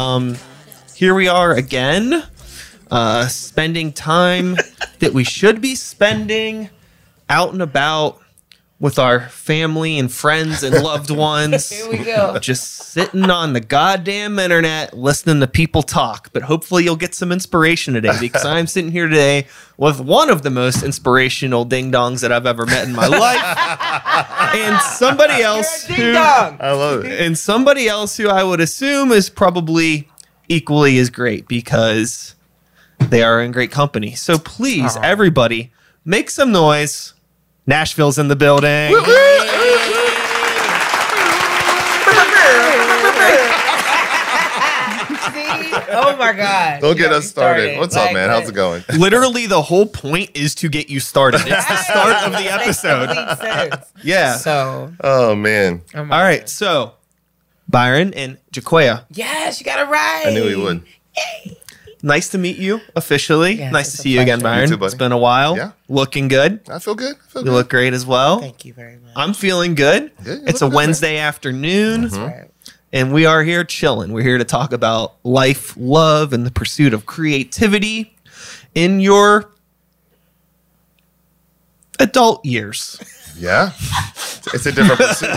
um, here we are again, uh, spending time that we should be spending out and about with our family and friends and loved ones. Here we go. Just sitting on the goddamn internet listening to people talk. But hopefully, you'll get some inspiration today because I'm sitting here today with one of the most inspirational ding dongs that I've ever met in my life, and somebody else Ding who. I love it. and somebody else who I would assume is probably equally as great because they are in great company. So please, Aw. everybody, make some noise. Nashville's in the building. Oh my God. Don't get us me started. What's up, man? How's it going? Literally, the whole point is to get you started. It's the start of the episode. Yeah. So, Oh man, oh All right. God. So, Byron and Jaquia, Yes, you got it right. I knew he would. Nice to meet you officially. Yes, nice to see you again, pleasure. Byron. You too, it's been a while. Yeah. Looking good. I feel good. I feel You good. look great as well. Thank you very much. I'm feeling good. Yeah, you It's a look good, man. Wednesday afternoon, mm-hmm. That's right. and we are here chilling. We're here to talk about life, love, and the pursuit of creativity in your adult years. Yeah, it's a different pursuit.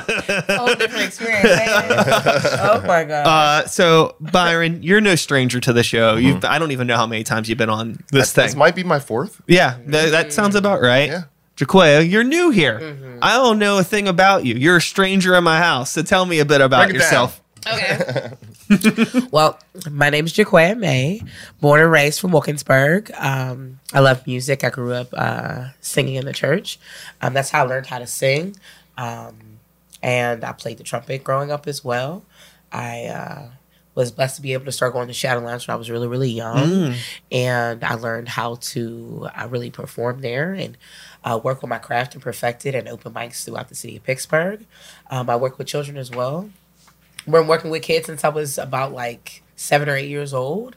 Whole different experience. ain't oh my God. Uh, so, Byron, you're no stranger to the show. You've I don't even know how many times you've been on this This thing. This might be my fourth. yeah, th- that sounds about right. Yeah. Jaquia, you're new here. Mm-hmm. I don't know a thing about you. You're a stranger in my house. So tell me a bit about Break it down. Okay. well, my name is Jaquia May, born and raised from Wilkinsburg. Um, I love music. I grew up uh, singing in the church. Um, that's how I learned how to sing. Um, and I played the trumpet growing up as well. I uh, was blessed to be able to start going to Shadow Lounge when I was really, really young. And I learned how to uh, really perform there and uh, work on my craft and perfect it and open mics throughout the city of Pittsburgh. Um, I work with children as well been working with kids since I was about like seven or eight years old.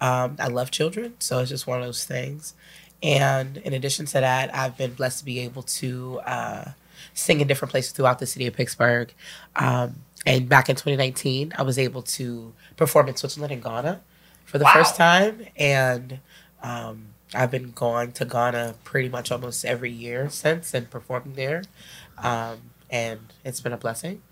Um, I love children, so it's just one of those things. And in addition to that, I've been blessed to be able to uh, sing in different places throughout the city of Pittsburgh. Um, and back in 2019, I was able to perform in Switzerland and Ghana for the first time. And um, I've been going to Ghana pretty much almost every year since and performing there. Um, and it's been a blessing.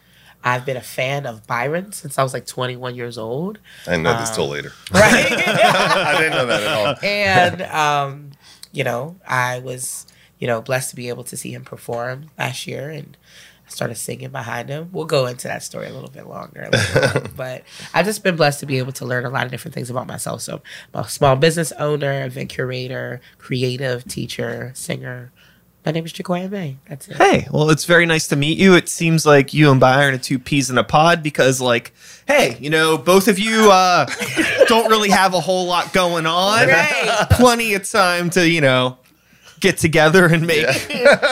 I've been a fan of Byron since I was like 21 years old. I didn't know this Um, till later. Right. I didn't know that at all. and um, you know, I was, you know, blessed to be able to see him perform last year and I started singing behind him. We'll go into that story a little bit longer. later but I've just been blessed to be able to learn a lot of different things about myself. So I'm a small business owner, event curator, creative teacher, singer. My name is Jaquia May. That's it. Hey, well, it's very nice to meet you. It seems like you and Byron are two peas in a pod because, like, hey, you know, both of you uh, don't really have a whole lot going on. Right. Plenty of time to, you know, get together and make,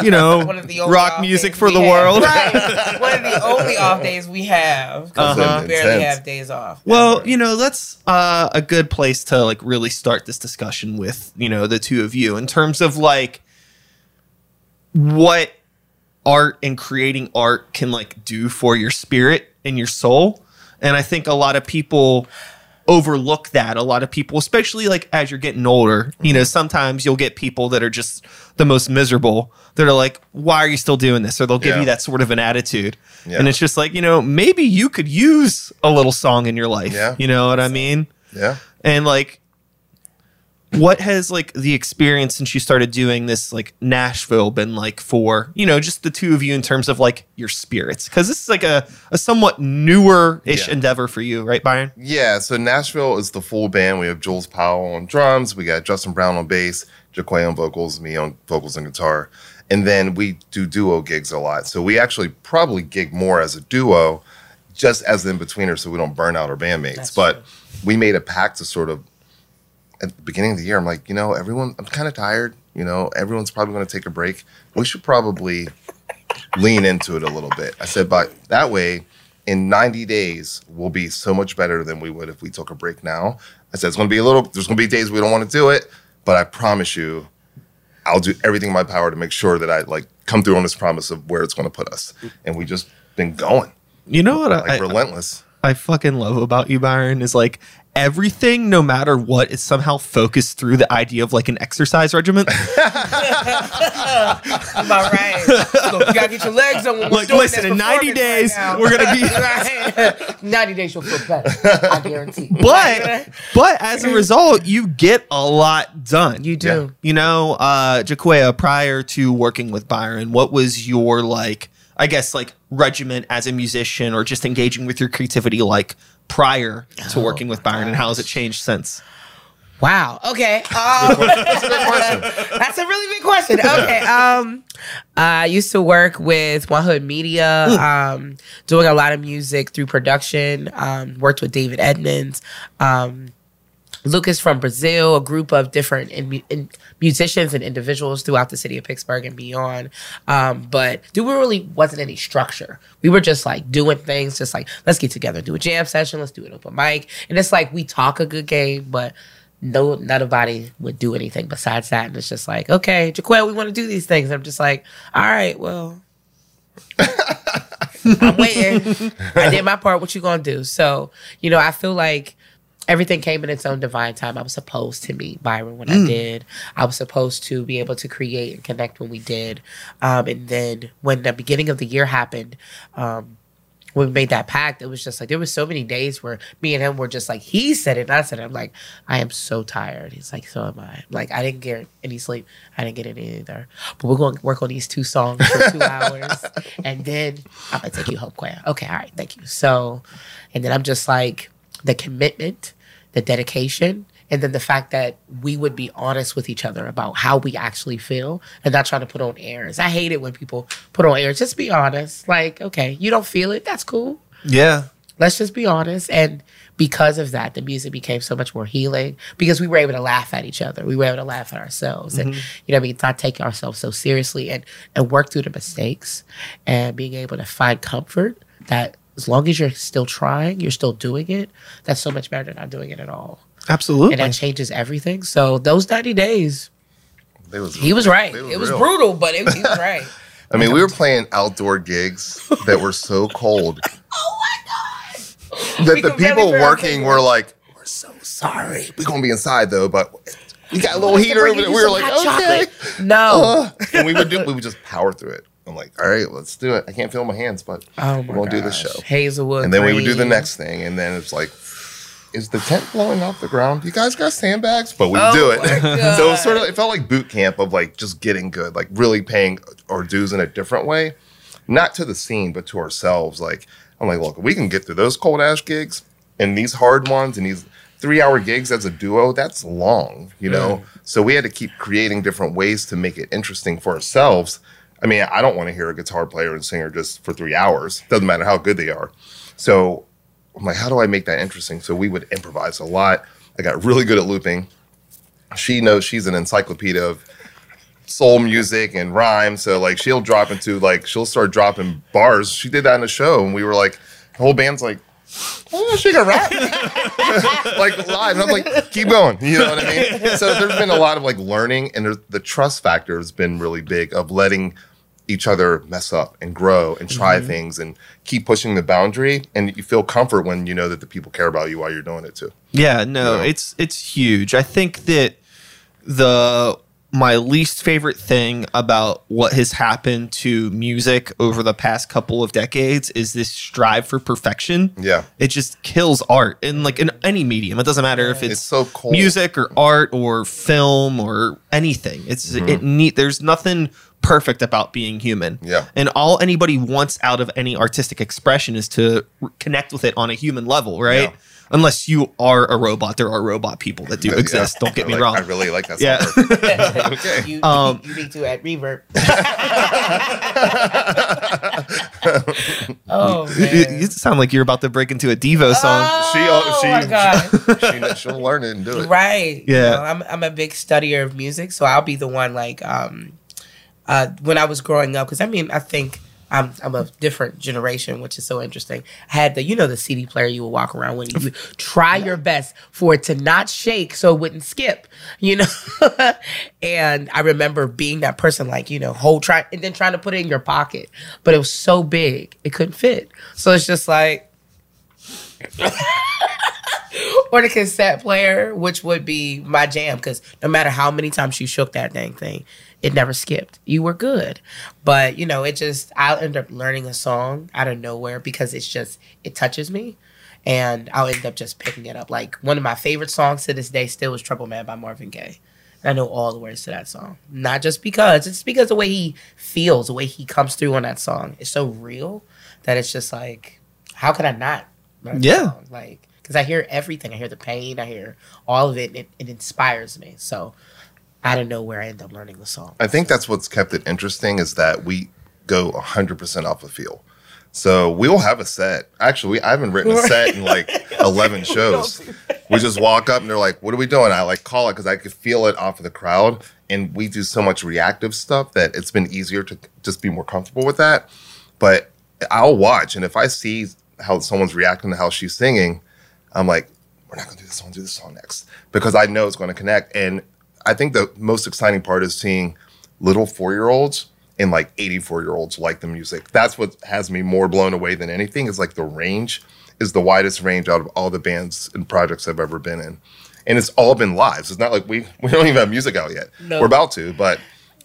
you know, One of the rock music for the have. world. Right. One of the only off days we have. 'cause Uh-huh. We barely Intense. have days off. Well, Ever. you know, that's uh, a good place to like really start this discussion with, you know, the two of you in terms of like what art and creating art can like do for your spirit and your soul. And I think a lot of people overlook that. A lot of people, especially like as you're getting older, you know, sometimes you'll get people that are just the most miserable that are like, why are you still doing this? Or they'll give Yeah. you that sort of an attitude. Yeah. And it's just like, you know, maybe you could use a little song in your life. Yeah. You know what I mean? Yeah. And like, what has like the experience since you started doing this like Nashville been like for you know just the two of you in terms of like your spirits because this is like a, a somewhat newer ish Yeah. endeavor for you right Byron Yeah, so Nashville is the full band. We have Jules Powell on drums, we got Justin Brown on bass, Jaquay on vocals, me on vocals and guitar. And then we do duo gigs a lot. So we actually probably gig more as a duo, just as the in-betweener so we don't burn out our bandmates. That's but true. we made a pact to sort of at the beginning of the year, I'm like, you know, everyone I'm kind of tired, you know, everyone's probably gonna take a break. We should probably lean into it a little bit. I said, but that way, in 90 days, we'll be so much better than we would if we took a break now. I said, it's going to be a little, there's going to be days we don't want to do it, but I promise you, I'll do everything in my power to make sure that I like come through on this promise of where it's going to put us. And we just been going you know what like I, relentless. I fucking love about you, Byron, is like everything, no matter what, is somehow focused through the idea of like an exercise regimen. Am I right? Look, you gotta get your legs on. When we're like, doing listen, this in 90 days, right we're gonna be. Right. 90 days you'll feel better. I guarantee. But but as a result, you get a lot done. You do. You know, uh Jaquia, prior to working with Byron, what was your like I guess like regiment as a musician or just engaging with your creativity like prior to working with Byron and how has it changed since? Wow. Okay. Um, That's a good question. that's a really big question. Okay. Um, I used to work with One Hood Media, um, doing a lot of music through production. Um, worked with David Edmonds. Lucas from Brazil, a group of different in, in musicians and individuals throughout the city of Pittsburgh and beyond. Um, but there really wasn't any structure. We were just like doing things, just like let's get together, do a jam session, let's do an open mic, and it's like we talk a good game, but no, nobody would do anything besides that. And it's just like, okay, Jaquel, we want to do these things. And I'm just like, all right, well, I'm waiting. I did my part. What you gonna do? So, you know, I feel like everything came in its own divine time. I was supposed to meet Byron when I did. I was supposed to be able to create and connect when we did. Um, and then when the beginning of the year happened, um, when we made that pact, it was just like there was so many days where me and him were just like he said it, and I said it. I'm like, I am so tired. He's like, so am I. Like I didn't get any sleep. I didn't get any either. But we're going to work on these two songs for two hours, and then I'm gonna take you home, Quaya. Okay, all right, thank you. So, and then I'm just like the commitment, the dedication, and then the fact that we would be honest with each other about how we actually feel and not trying to put on airs. I hate it when people put on airs. Just be honest. Like, okay, you don't feel it. That's cool. Yeah. Let's just be honest. And because of that, the music became so much more healing because we were able to laugh at each other. We were able to laugh at ourselves and, mm-hmm. you know, I mean, not taking ourselves so seriously and, and work through the mistakes and being able to find comfort that as long as you're still trying, you're still doing it, that's so much better than not doing it at all. Absolutely. And that changes everything. So those 90 days, It was, he was right. They were It was real. brutal, but it, he was right. I mean, we were playing outdoor gigs that were so cold that We the people working were like, "We're so sorry. We're gonna be inside though, but we got a little heater over there." We were like, "Okay." No. Uh, and we would do. We would just power through it. I'm like, "All right, let's do it." I can't feel my hands, but Oh we're my gonna do the show. Hazelwood. And then we would do the next thing, and then it's like, "Is the tent blowing off the ground? You guys got sandbags?" But we Oh do it. so it was sort of it felt like boot camp of like just getting good, like really paying our dues in a different way, not to the scene, but to ourselves. Like I'm like, look, we can get through those cold ash gigs and these hard ones and these three hour gigs as a duo. That's long, you know. So we had to keep creating different ways to make it interesting for ourselves. I mean, I don't want to hear a guitar player and singer just for three hours. Doesn't matter how good they are. So I'm like, how do I make that interesting? So we would improvise a lot. I got really good at looping. She knows she's an encyclopedia of soul music and rhyme. So like she'll drop into like she'll start dropping bars. She did that in a show, and we were like, the whole band's like, oh, she can rap like live. And I'm like, keep going. You know what I mean? So there's been a lot of like learning, and the trust factor has been really big of letting each other mess up and grow and try things and keep pushing the boundary. And you feel comfort when you know that the people care about you while you're doing it too. Yeah, no, No. it's it's huge. I think that the my least favorite thing about what has happened to music over the past couple of decades is this strive for perfection. Yeah. It just kills art in like in any medium. It doesn't matter if it's, It's so cold. music or art or film or anything. It's Mm-hmm. it need there's nothing perfect about being human. Yeah. And all anybody wants out of any artistic expression is to r- connect with it on a human level, right? Yeah. Unless you are a robot, there are robot people that do Yeah. exist. Don't get me Like, wrong. I really like that. Yeah. song. okay. You, Um, you need to add reverb. oh you, man. you sound like you're about to break into a Devo song. Oh, She, uh, she, my God. she, she'll learn it and do it. right. you Yeah. know, I'm I'm a big studier of music, so I'll be the one like um uh when I was growing up because I mean I think. I'm, I'm a different generation, which is so interesting. I had the, you know, the CD player you would walk around with. You try your best for it to not shake so it wouldn't skip, you know? and I remember being that person, like, you know, hold, try, and then trying to put it in your pocket. But it was so big, it couldn't fit. So it's just like, or the cassette player, which would be my jam because no matter how many times you shook that dang thing, it never skipped. You were good. But, you know, it just, I'll end up learning a song out of nowhere because it's just, it touches me. And I'll end up just picking it up. Like one of my favorite songs to this day still is Trouble Man by Marvin Gaye. And I know all the words to that song. Not just because, it's because the way he feels, the way he comes through on that song is so real that it's just like, how could I not? Yeah. song? Like, because I hear everything. I hear the pain. I hear all of it. And it, it inspires me. So out of nowhere, I end up learning the song. I think that's what's kept it interesting is that we go 100% off the feel. So we'll have a set. Actually, we, I haven't written a set in like 11 shows. We just walk up and they're like, what are we doing? I like call it because I could feel it off of the crowd. And we do so much reactive stuff that it's been easier to just be more comfortable with that. But I'll watch. And if I see how someone's reacting to how she's singing, I'm like, we're not going to do this. To do this song next because I know it's going to connect. And I think the most exciting part is seeing little four year olds and like 84 year olds like the music. That's what has me more blown away than anything is like the range is the widest range out of all the bands and projects I've ever been in. And it's all been live. So it's not like we, we don't even have music out yet. No. We're about to, but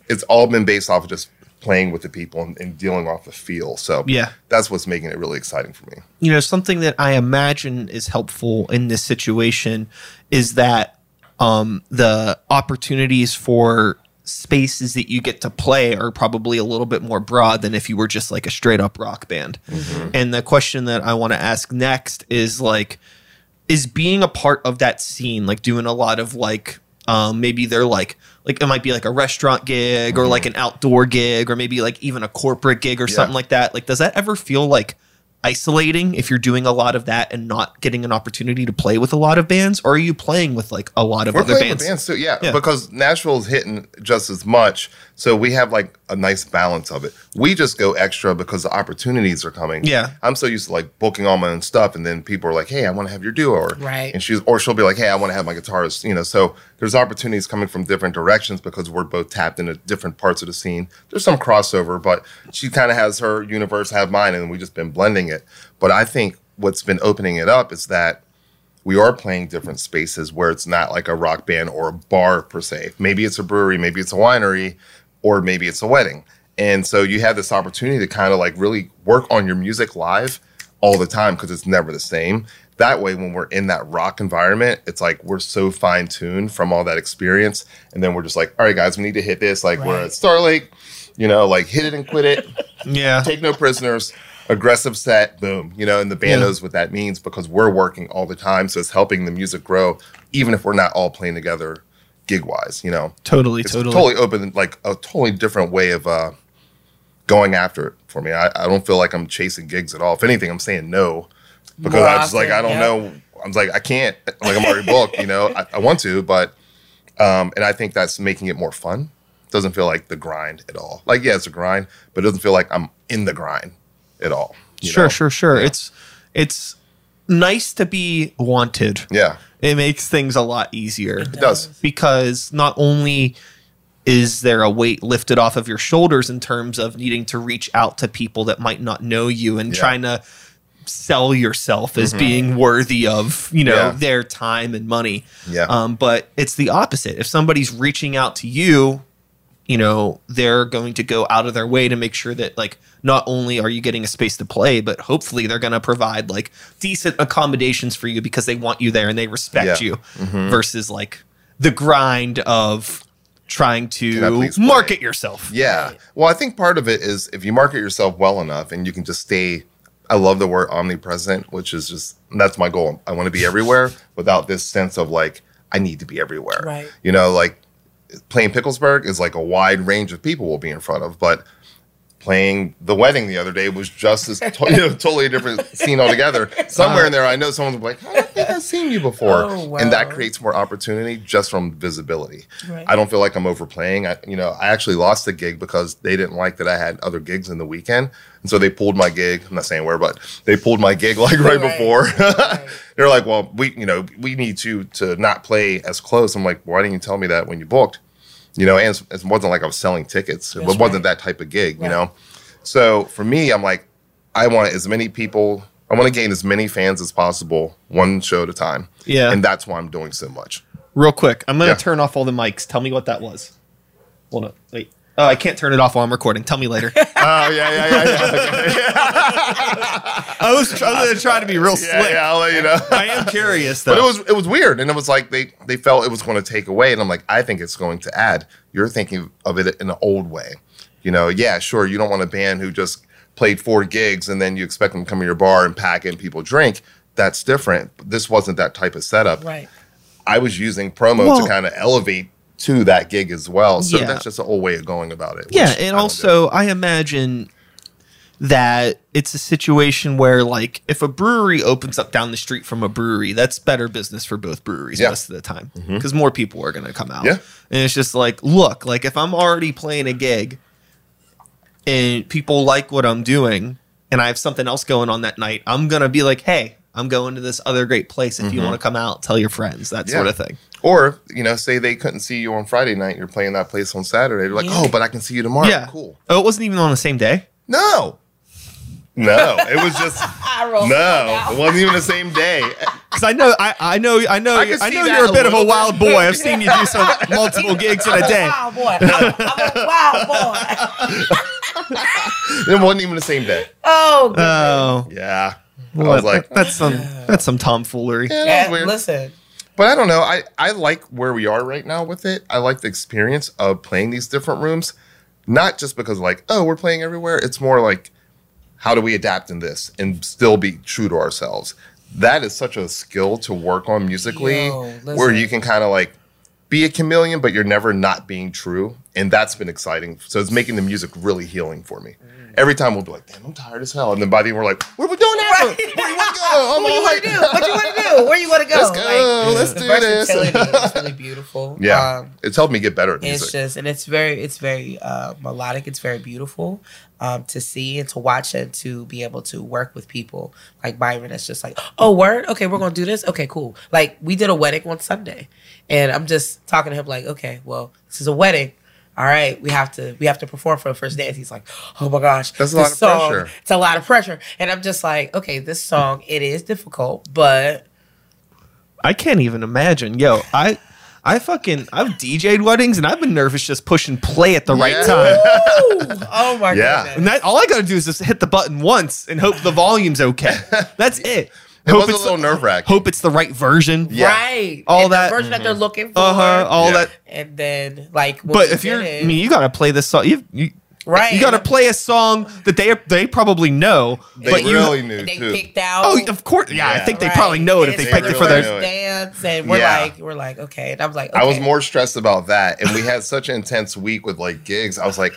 it's all been based off of just playing with the people and, and dealing off the feel. So Yeah. that's what's making it really exciting for me. you know something that i imagine is helpful in this situation is that um the opportunities for spaces that you get to play are probably a little bit more broad than if you were just like a straight up rock band. And the question that i want to ask next is like is being a part of that scene like doing a lot of like um maybe they're like like it might be like a restaurant gig or like an outdoor gig or maybe like even a corporate gig or Yeah. something like that like does that ever feel like isolating if you're doing a lot of that and not getting an opportunity to play with a lot of bands or are you playing with like a lot of We're other playing bands, with bands too, yeah, Yeah. Because Nashville's hitting just as much, so we have like a nice balance of it. We just go extra because the opportunities are coming. Yeah. I'm so used to like booking all my own stuff, and then people are like, "Hey, I want to have your duo," or Right. and she's or she'll be like, "Hey, I want to have my guitarist," you know. So there's opportunities coming from different directions because we're both tapped into different parts of the scene. There's some crossover, but she kind of has her universe, I have mine, and we've just been blending it. But I think what's been opening it up is that we are playing different spaces where it's not like a rock band or a bar per se. Maybe it's a brewery, maybe it's a winery, or maybe it's a wedding. And so you have this opportunity to kind of like really work on your music live all the time because it's never the same. That way, when we're in that rock environment, it's like we're so fine tuned from all that experience. And then we're just like, all right, guys, we need to hit this. Like we're at Star Lake, you know, like hit it and quit it yeah take no prisoners, aggressive set, boom. You know, and the band Yeah. knows what that means because we're working all the time. So it's helping the music grow, even if we're not all playing together gig wise, you know. totally It's totally totally open, like a totally different way of uh, going after it for me. I, I don't feel like I'm chasing gigs at all. If anything, I'm saying no because More I just like, I don't yeah. know. I'm like, I can't. Like, I'm already booked, you know. I, I want to, but, um, and I think that's making it more fun. Doesn't feel like the grind at all. Like, yeah, it's a grind, but it doesn't feel like I'm in the grind at all. you sure know? sure sure Yeah. it's it's nice to be wanted Yeah, it makes things a lot easier it does. because not only is there a weight lifted off of your shoulders in terms of needing to reach out to people that might not know you and Yeah. trying to sell yourself as being worthy of you know Yeah. their time and money Yeah. um, but it's the opposite if somebody's reaching out to you you know they're going to go out of their way to make sure that like not only are you getting a space to play but hopefully they're going to provide like decent accommodations for you because they want you there and they respect Yeah. Mm-hmm. you versus like the grind of trying to please play? market yourself Yeah. Well, I think part of it is if you market yourself well enough and you can just stay. I love the word omnipresent, which is just that's my goal. I want to be everywhere without this sense of like I need to be everywhere. Right. You know, like playing Picklesburgh is like a wide range of people we'll be in front of, but playing the wedding the other day was just as to- you know, totally different scene altogether. Somewhere in there, I know someone's like, I don't think I've seen you before, Oh, and that creates more opportunity just from visibility. Right. I don't feel like I'm overplaying. I, you know, I actually lost the gig because they didn't like that I had other gigs in the weekend, and so they pulled my gig. I'm not saying where, but they pulled my gig like right, Right. before. Right. They're like, "Well, we, you know, we need you to not play as close." I'm like, "Why didn't you tell me that when you booked?" You know, and it wasn't like I was selling tickets. It wasn't right. that type of gig. You know, so for me, I'm like, I want as many people I want to gain as many fans as possible, one show at a time. Yeah. and that's why I'm doing so much. Real quick, I'm gonna Yeah. turn off all the mics. Tell me what that was. Hold on, wait. Oh, I can't turn it off while I'm recording. Tell me later. Oh yeah, yeah, yeah, yeah. I was try- I'm gonna try to be real slick. yeah, yeah. I'll let you know. I am curious though. But it was it was weird, and it was like they they felt it was going to take away, and I'm like, I think it's going to add. You're thinking of it in an old way, you know? Yeah, sure. You don't want a band who just played four gigs and then you expect them to come to your bar and pack and people drink. That's different. This wasn't that type of setup. Right. I was using promo Well- to kind of elevate to that gig as well. So Yeah. that's just an old way of going about it. yeah, I and don't also I imagine that it's a situation where like if a brewery opens up down the street from a brewery, that's better business for both breweries Yeah. most of the time mm-hmm. because more people are going to come out. Yeah. and it's just like, look, like if I'm already playing a gig and people like what I'm doing, and I have something else going on that night, I'm gonna be like, hey. I'm going to this other great place. If you mm-hmm. want to come out, tell your friends, that Yeah. sort of thing. Or, you know, say they couldn't see you on Friday night, you're playing that place on Saturday. They're like, oh, Yeah. oh, but I can see you tomorrow. yeah, Cool. Oh, it wasn't even on the same day. No. No. It was just I No, it wasn't even the same day. Because I know, I, I know, I know, I I, know you're a a bit of a little wild boy. I've seen you do some multiple gigs in a day. Wow, boy. I'm, I'm a wild boy. It wasn't even the same day. Oh, good. Oh, Yeah. I well, was like, that's some that's some tomfoolery. yeah, that was weird. listen. But I don't know. I, I like where we are right now with it. I like the experience of playing these different rooms. Not just because like, oh, we're playing everywhere. It's more like, how do we adapt in this and still be true to ourselves? That is such a skill to work on musically, Yo, where you can kind of like be a chameleon, but you're never not being true. And that's been exciting. So it's making the music really healing for me. Mm. Every time we'll be like, damn, I'm tired as hell. And then by the end, we're like, what are we doing now? Right. Where you want to go? I'm What you all want to do? What you want to do? Where you want to go? Let's go. Let's do this. is really beautiful. Yeah, Um, it's helped me get better at it's just and it's very it's very uh, melodic it's very beautiful um, to see and to watch and to be able to work with people like byron it's just like oh word okay we're gonna do this okay cool like we did a wedding on sunday and i'm just talking to him like okay well this is a wedding all right, we have to we have to perform for the first dance. He's like, oh my gosh, That's a this lot of song, pressure. It's a lot of pressure, and I'm just like, okay, this song it is difficult, but I can't even imagine. Yo, I I fucking I've DJ'd weddings and I've been nervous just pushing play at the right time. Ooh, oh my Yeah. goodness, And that all I gotta do is just hit the button once and hope the volume's okay. That's it. It hope was a it's little the- nerve-wracking. Hope it's the right version. Yeah. right? All And the that- version that they're looking for. Uh huh. All Yeah. that. and then like when But we if you're, did I mean, you gotta play this song. You, you, Right. You gotta play a song that they they probably know, They but you. really knew they too. picked out Oh, of course. Yeah, I think they Right. probably know it if And they it's picked it for their. it. dance and we're Yeah. like we're like okay and I'm like I was more stressed about that, and we had such an intense week with like gigs. I was like,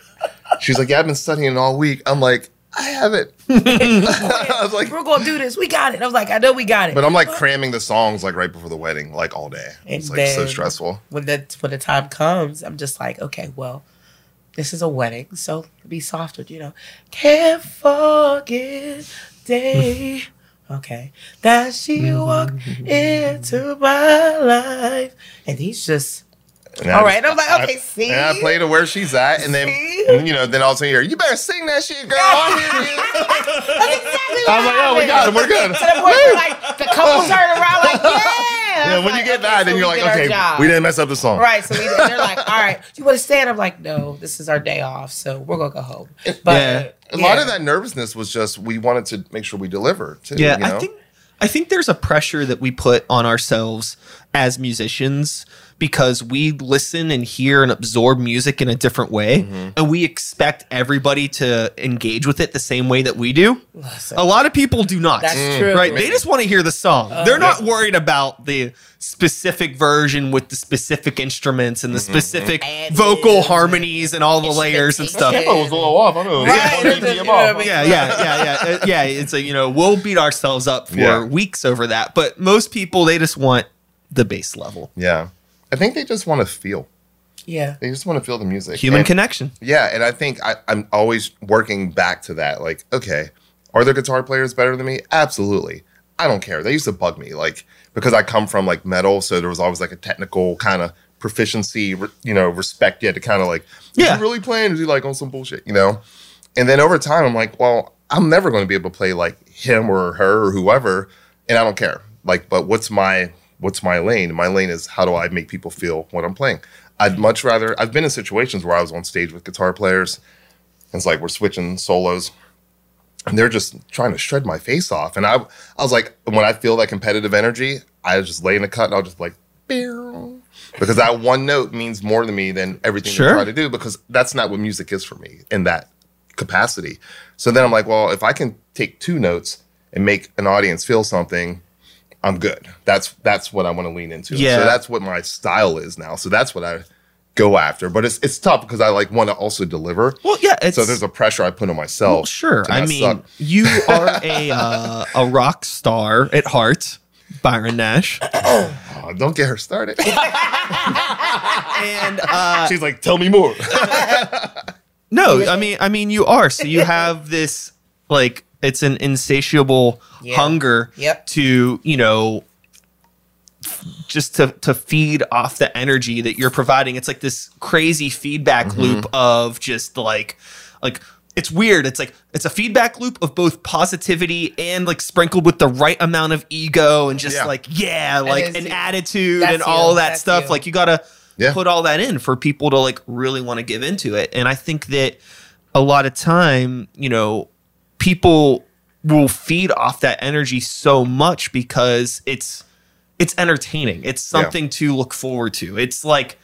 she's like, yeah, I've been studying all week. I'm like, I have it. I was like, we're gonna do this. We got it. I was like I know we got it. But I'm like cramming the songs like right before the wedding, like all day. And It's like so stressful. when the when the time comes I'm just like okay well this is a wedding so be softer you know. Can't forget day. Okay. That she mm-hmm. walked into my life. And he's just And All I- right, I'm like, I- okay, see? And I played to where she's at, and then and, you know, then all of a sudden you're, you better sing that shit, girl. I hear you. That's exactly what I'm like, oh, we got it, we're good. To the point where like the couple turn around like, yeah. Yeah, when like, you get okay, that, so then we you're like, okay, job. we didn't mess up the song. Right, so we, they're like, all right, do you want to stay? And I'm like, no, this is our day off, so we're gonna go home. But Yeah. A lot yeah. of that nervousness was just we wanted to make sure we deliver too. Yeah, you know? I think I think there's a pressure that we put on ourselves as musicians because we listen and hear and absorb music in a different way Mm-hmm. and we expect everybody to engage with it the same way that we do. Listen, A lot of people do not. That's Mm. true. Right? They just want to hear the song. They're not worried about the specific version with the specific instruments and the Mm-hmm. specific Ad vocal libs harmonies and all the layers and stuff. Instrumentation. was a little off. I know. Right, Yeah, you know what I mean? yeah, yeah, yeah, yeah, Uh, yeah. It's a you know we'll beat ourselves up for Yeah. weeks over that, but most people they just want the base level, Yeah. I think they just want to feel. yeah, They just want to feel the music. human And- connection. Yeah, and I think I, I'm always working back to that. Like, okay, are there guitar players better than me? Absolutely. I don't care. They used to bug me, like because I come from like metal, so there was always like a technical kind of proficiency, you know, respect. You had to kind of like, is Yeah. he really playing? Is he like on some bullshit, you know? And then over time, I'm like, well, I'm never going to be able to play like him or her or whoever, and I don't care. Like, but what's my what's my lane? My lane is how do I make people feel what I'm playing. I'd much rather. I've been in situations where I was on stage with guitar players. And it's like we're switching solos, and they're just trying to shred my face off. And I, I was like, when I feel that competitive energy, I just lay in the cut and I'll just like, "Beow," because that one note means more to me than everything Sure. they try to do. Because that's not what music is for me in that capacity. So then I'm like, well, if I can take two notes and make an audience feel something, I'm good. That's that's what I want to lean into. Yeah. So that's what my style is now. So that's what I go after. But it's it's tough because I like want to also deliver. Well, yeah. It's, so there's a pressure I put on myself. Well, sure. I mean, suck. you are a uh, a rock star at heart, Byron Nash, Oh, don't get her started. and uh, She's like, tell me more. no, I mean, I mean, you are. So you have this like it's an insatiable Yeah. hunger Yep. to you know just to to feed off the energy that you're providing. It's like this crazy feedback Mm-hmm. loop of just like like it's weird. It's like it's a feedback loop of both positivity and like sprinkled with the right amount of ego and just Yeah. like yeah, like an you. attitude That's and all you. that That's stuff. you. Like you gotta Yeah. put all that in for people to like really want to give into it. And I think that a lot of time, you know, people will feed off that energy so much because it's it's entertaining. It's something to look forward to. It's like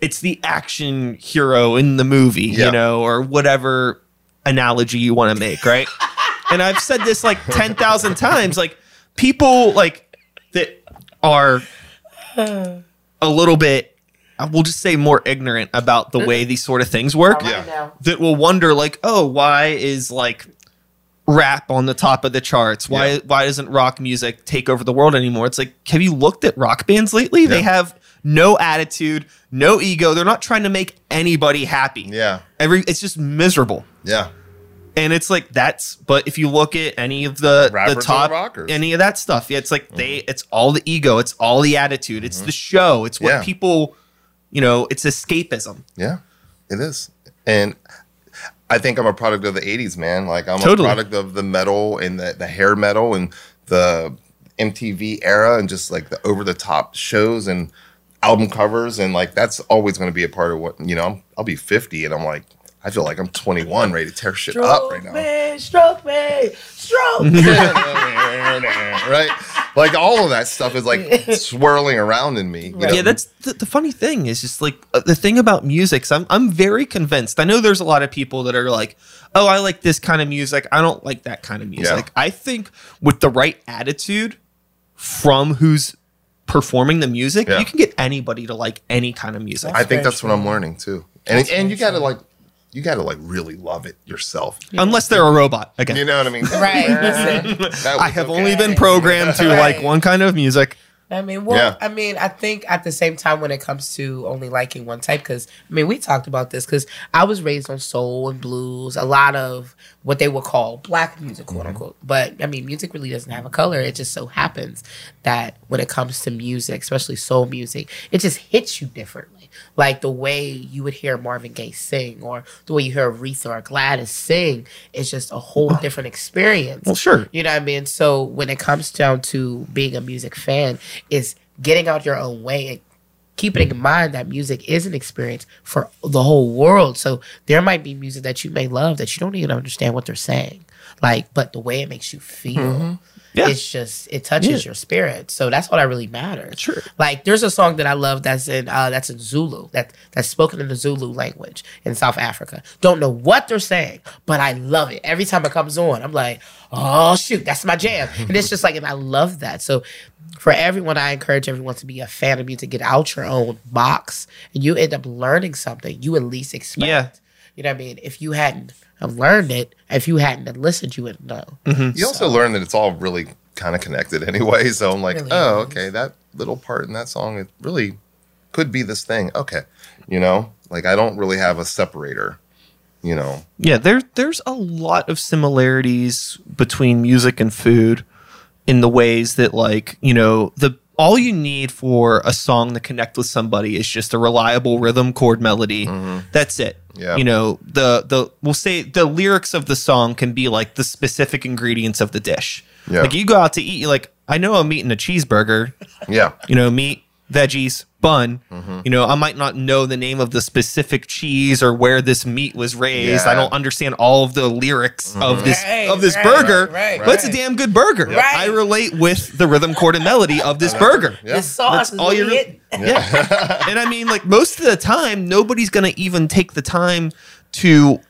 it's the action hero in the movie, Yeah. you know, or whatever analogy you want to make, right? and I've said this like 10,000 times like people like that are a little bit I will just say more ignorant about the way these sort of things work Yeah. That will wonder like, oh, why is like rap on the top of the charts? Why Yeah. why doesn't rock music take over the world anymore? It's like, have you looked at rock bands lately? They have no attitude, no ego. They're not trying to make anybody happy. yeah. Every it's just miserable. Yeah. And it's like that's but if you look at any of the Rappers the top rockers. any of that stuff, yeah, it's like they mm-hmm. it's all the ego, it's all the attitude, it's mm-hmm. the show, it's what Yeah. people you know, it's escapism. Yeah, it is. And I think I'm a product of the 80s, man. Like I'm Totally. a product of the metal and the, the hair metal and the MTV era and just like the over the top shows and album covers. And like that's always going to be a part of what, you know, I'm, I'll be 50 and I'm like, I feel like I'm 21 ready to tear shit up right Stroke now. me, stroke me, stroke. right? Like all of that stuff is like swirling around in me. you know? Yeah, that's the, the funny thing is just like uh, the thing about music. 'cause I'm I'm very convinced. I know there's a lot of people that are like, "Oh, I like this kind of music. I don't like that kind of music." I think with the right attitude from who's performing the music, Yeah. you can get anybody to like any kind of music. I think very that's what I'm learning too. And That's and you got to like you got to like really love it yourself. Unless they're a robot again. You know what I mean? Right. I have okay. only been programmed to like one kind of music. I mean, well, Yeah. I mean, I think at the same time when it comes to only liking one type, because I mean, we talked about this because I was raised on soul and blues, a lot of what they would call black music, quote mm-hmm. unquote. But I mean, music really doesn't have a color. It just so happens that when it comes to music, especially soul music, it just hits you differently. Like the way you would hear Marvin Gaye sing, or the way you hear Aretha or Gladys sing, is just a whole different experience. Well, sure. You know what I mean? So when it comes down to being a music fan, is getting out your own way and keeping in mind that music is an experience for the whole world. So there might be music that you may love that you don't even understand what they're saying. Like, but the way it makes you feel, Yeah. it's just it touches Yeah. your spirit. So that's all that really matters. Sure. Like there's a song that I love that's in uh, that's in Zulu that that's spoken in the Zulu language in South Africa. Don't know what they're saying, but I love it. Every time it comes on, I'm like, oh shoot, that's my jam. and it's just like, and I love that. So for everyone, I encourage everyone to be a fan of music. Get out your own box, and you end up learning something you at least expect. Yeah. You know what I mean? If you hadn't have learned it, if you hadn't have listened, you wouldn't know. Mm-hmm. You also learn that it's all really kind of connected anyway. So I'm like, Really oh, is. okay, that little part in that song, it really could be this thing. Okay. You know, like I don't really have a separator, you know. Yeah, there there's a lot of similarities between music and food in the ways that like, you know, the all you need for a song to connect with somebody is just a reliable rhythm chord melody. That's it. Mm-hmm. Yeah. You know, the the we'll say the lyrics of the song can be like the specific ingredients of the dish. Yeah. Like you go out to eat, you're like, I know I'm eating a cheeseburger, Yeah. you know, meat, veggies, bun. Mm-hmm. You know, I might not know the name of the specific cheese or where this meat was raised. Yeah. Mm-hmm. I don't understand all of the lyrics of this Right, of this right, burger, right, but it's a damn good burger. Right. I relate with the rhythm, chord, and melody of this burger. Yeah. The sauce is all all you you re- Yeah. and I mean, like most of the time, nobody's gonna even take the time to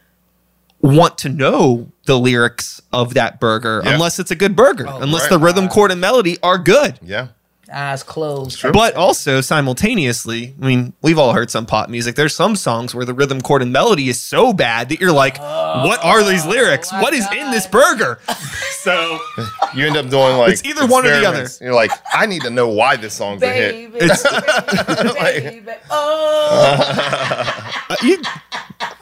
want to know the lyrics of that burger Yeah. unless it's a good burger, unless right. the rhythm, chord, and melody are good. Yeah. Eyes closed. True. But also simultaneously, I mean, we've all heard some pop music. There's some songs where the rhythm, chord, and melody is so bad that you're like, what are these lyrics? my What is in this burger? so You end up doing like It's either one or the other. You're like, I need to know why this song's a hit. Baby, baby, baby, oh. uh, you,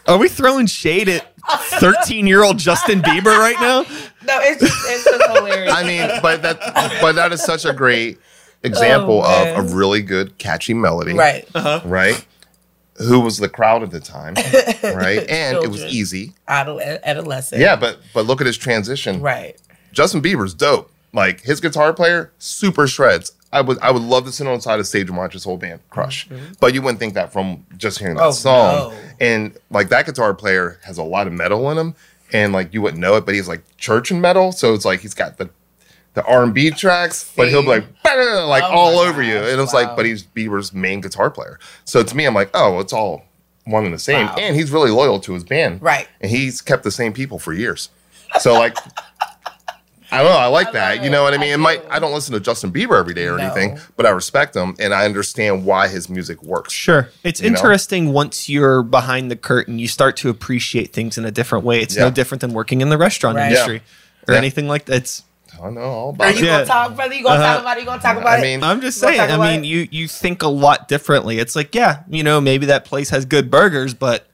are we throwing shade at 13 year old Justin Bieber right now? No, it's just, it's just hilarious. I mean, but that but that is such a great example Oh, of a really good catchy melody. right. Uh-huh. Right. Who was the crowd at the time? Right. And it was Children. easy. Adol- adolescent. Yeah, but but look at his transition. Right. Justin Bieber's dope. Like his guitar player, super shreds. I would I would love to sit on the side of stage and watch his whole band crush. But you wouldn't think that from just hearing that Mm-hmm. Oh, song. no. And like that guitar player has a lot of metal in him, and like you wouldn't know it, but he's like church and metal. So it's like he's got the the R and B tracks, but he'll be like like Oh all my over you. gosh, And it's wow. like, but he's Bieber's main guitar player. So to me, I'm like, oh, it's all one and the same. Wow. And he's really loyal to his band. Right. And he's kept the same people for years. So like I don't know. I like I that. love You know what I mean? I It might. do. I don't listen to Justin Bieber every day or No. anything, but I respect him and I understand why his music works. Sure. It's You know? interesting once you're behind the curtain, you start to appreciate things in a different way. It's no different than working in the restaurant Right. industry or Yeah. anything like that. It's I know all Are about you it. Yeah. gonna talk, brother? You gonna Uh-huh. talk about it? You gonna talk about it? I it? mean, I'm just saying. I mean, it. you you think a lot differently. It's like, yeah, you know, maybe that place has good burgers, but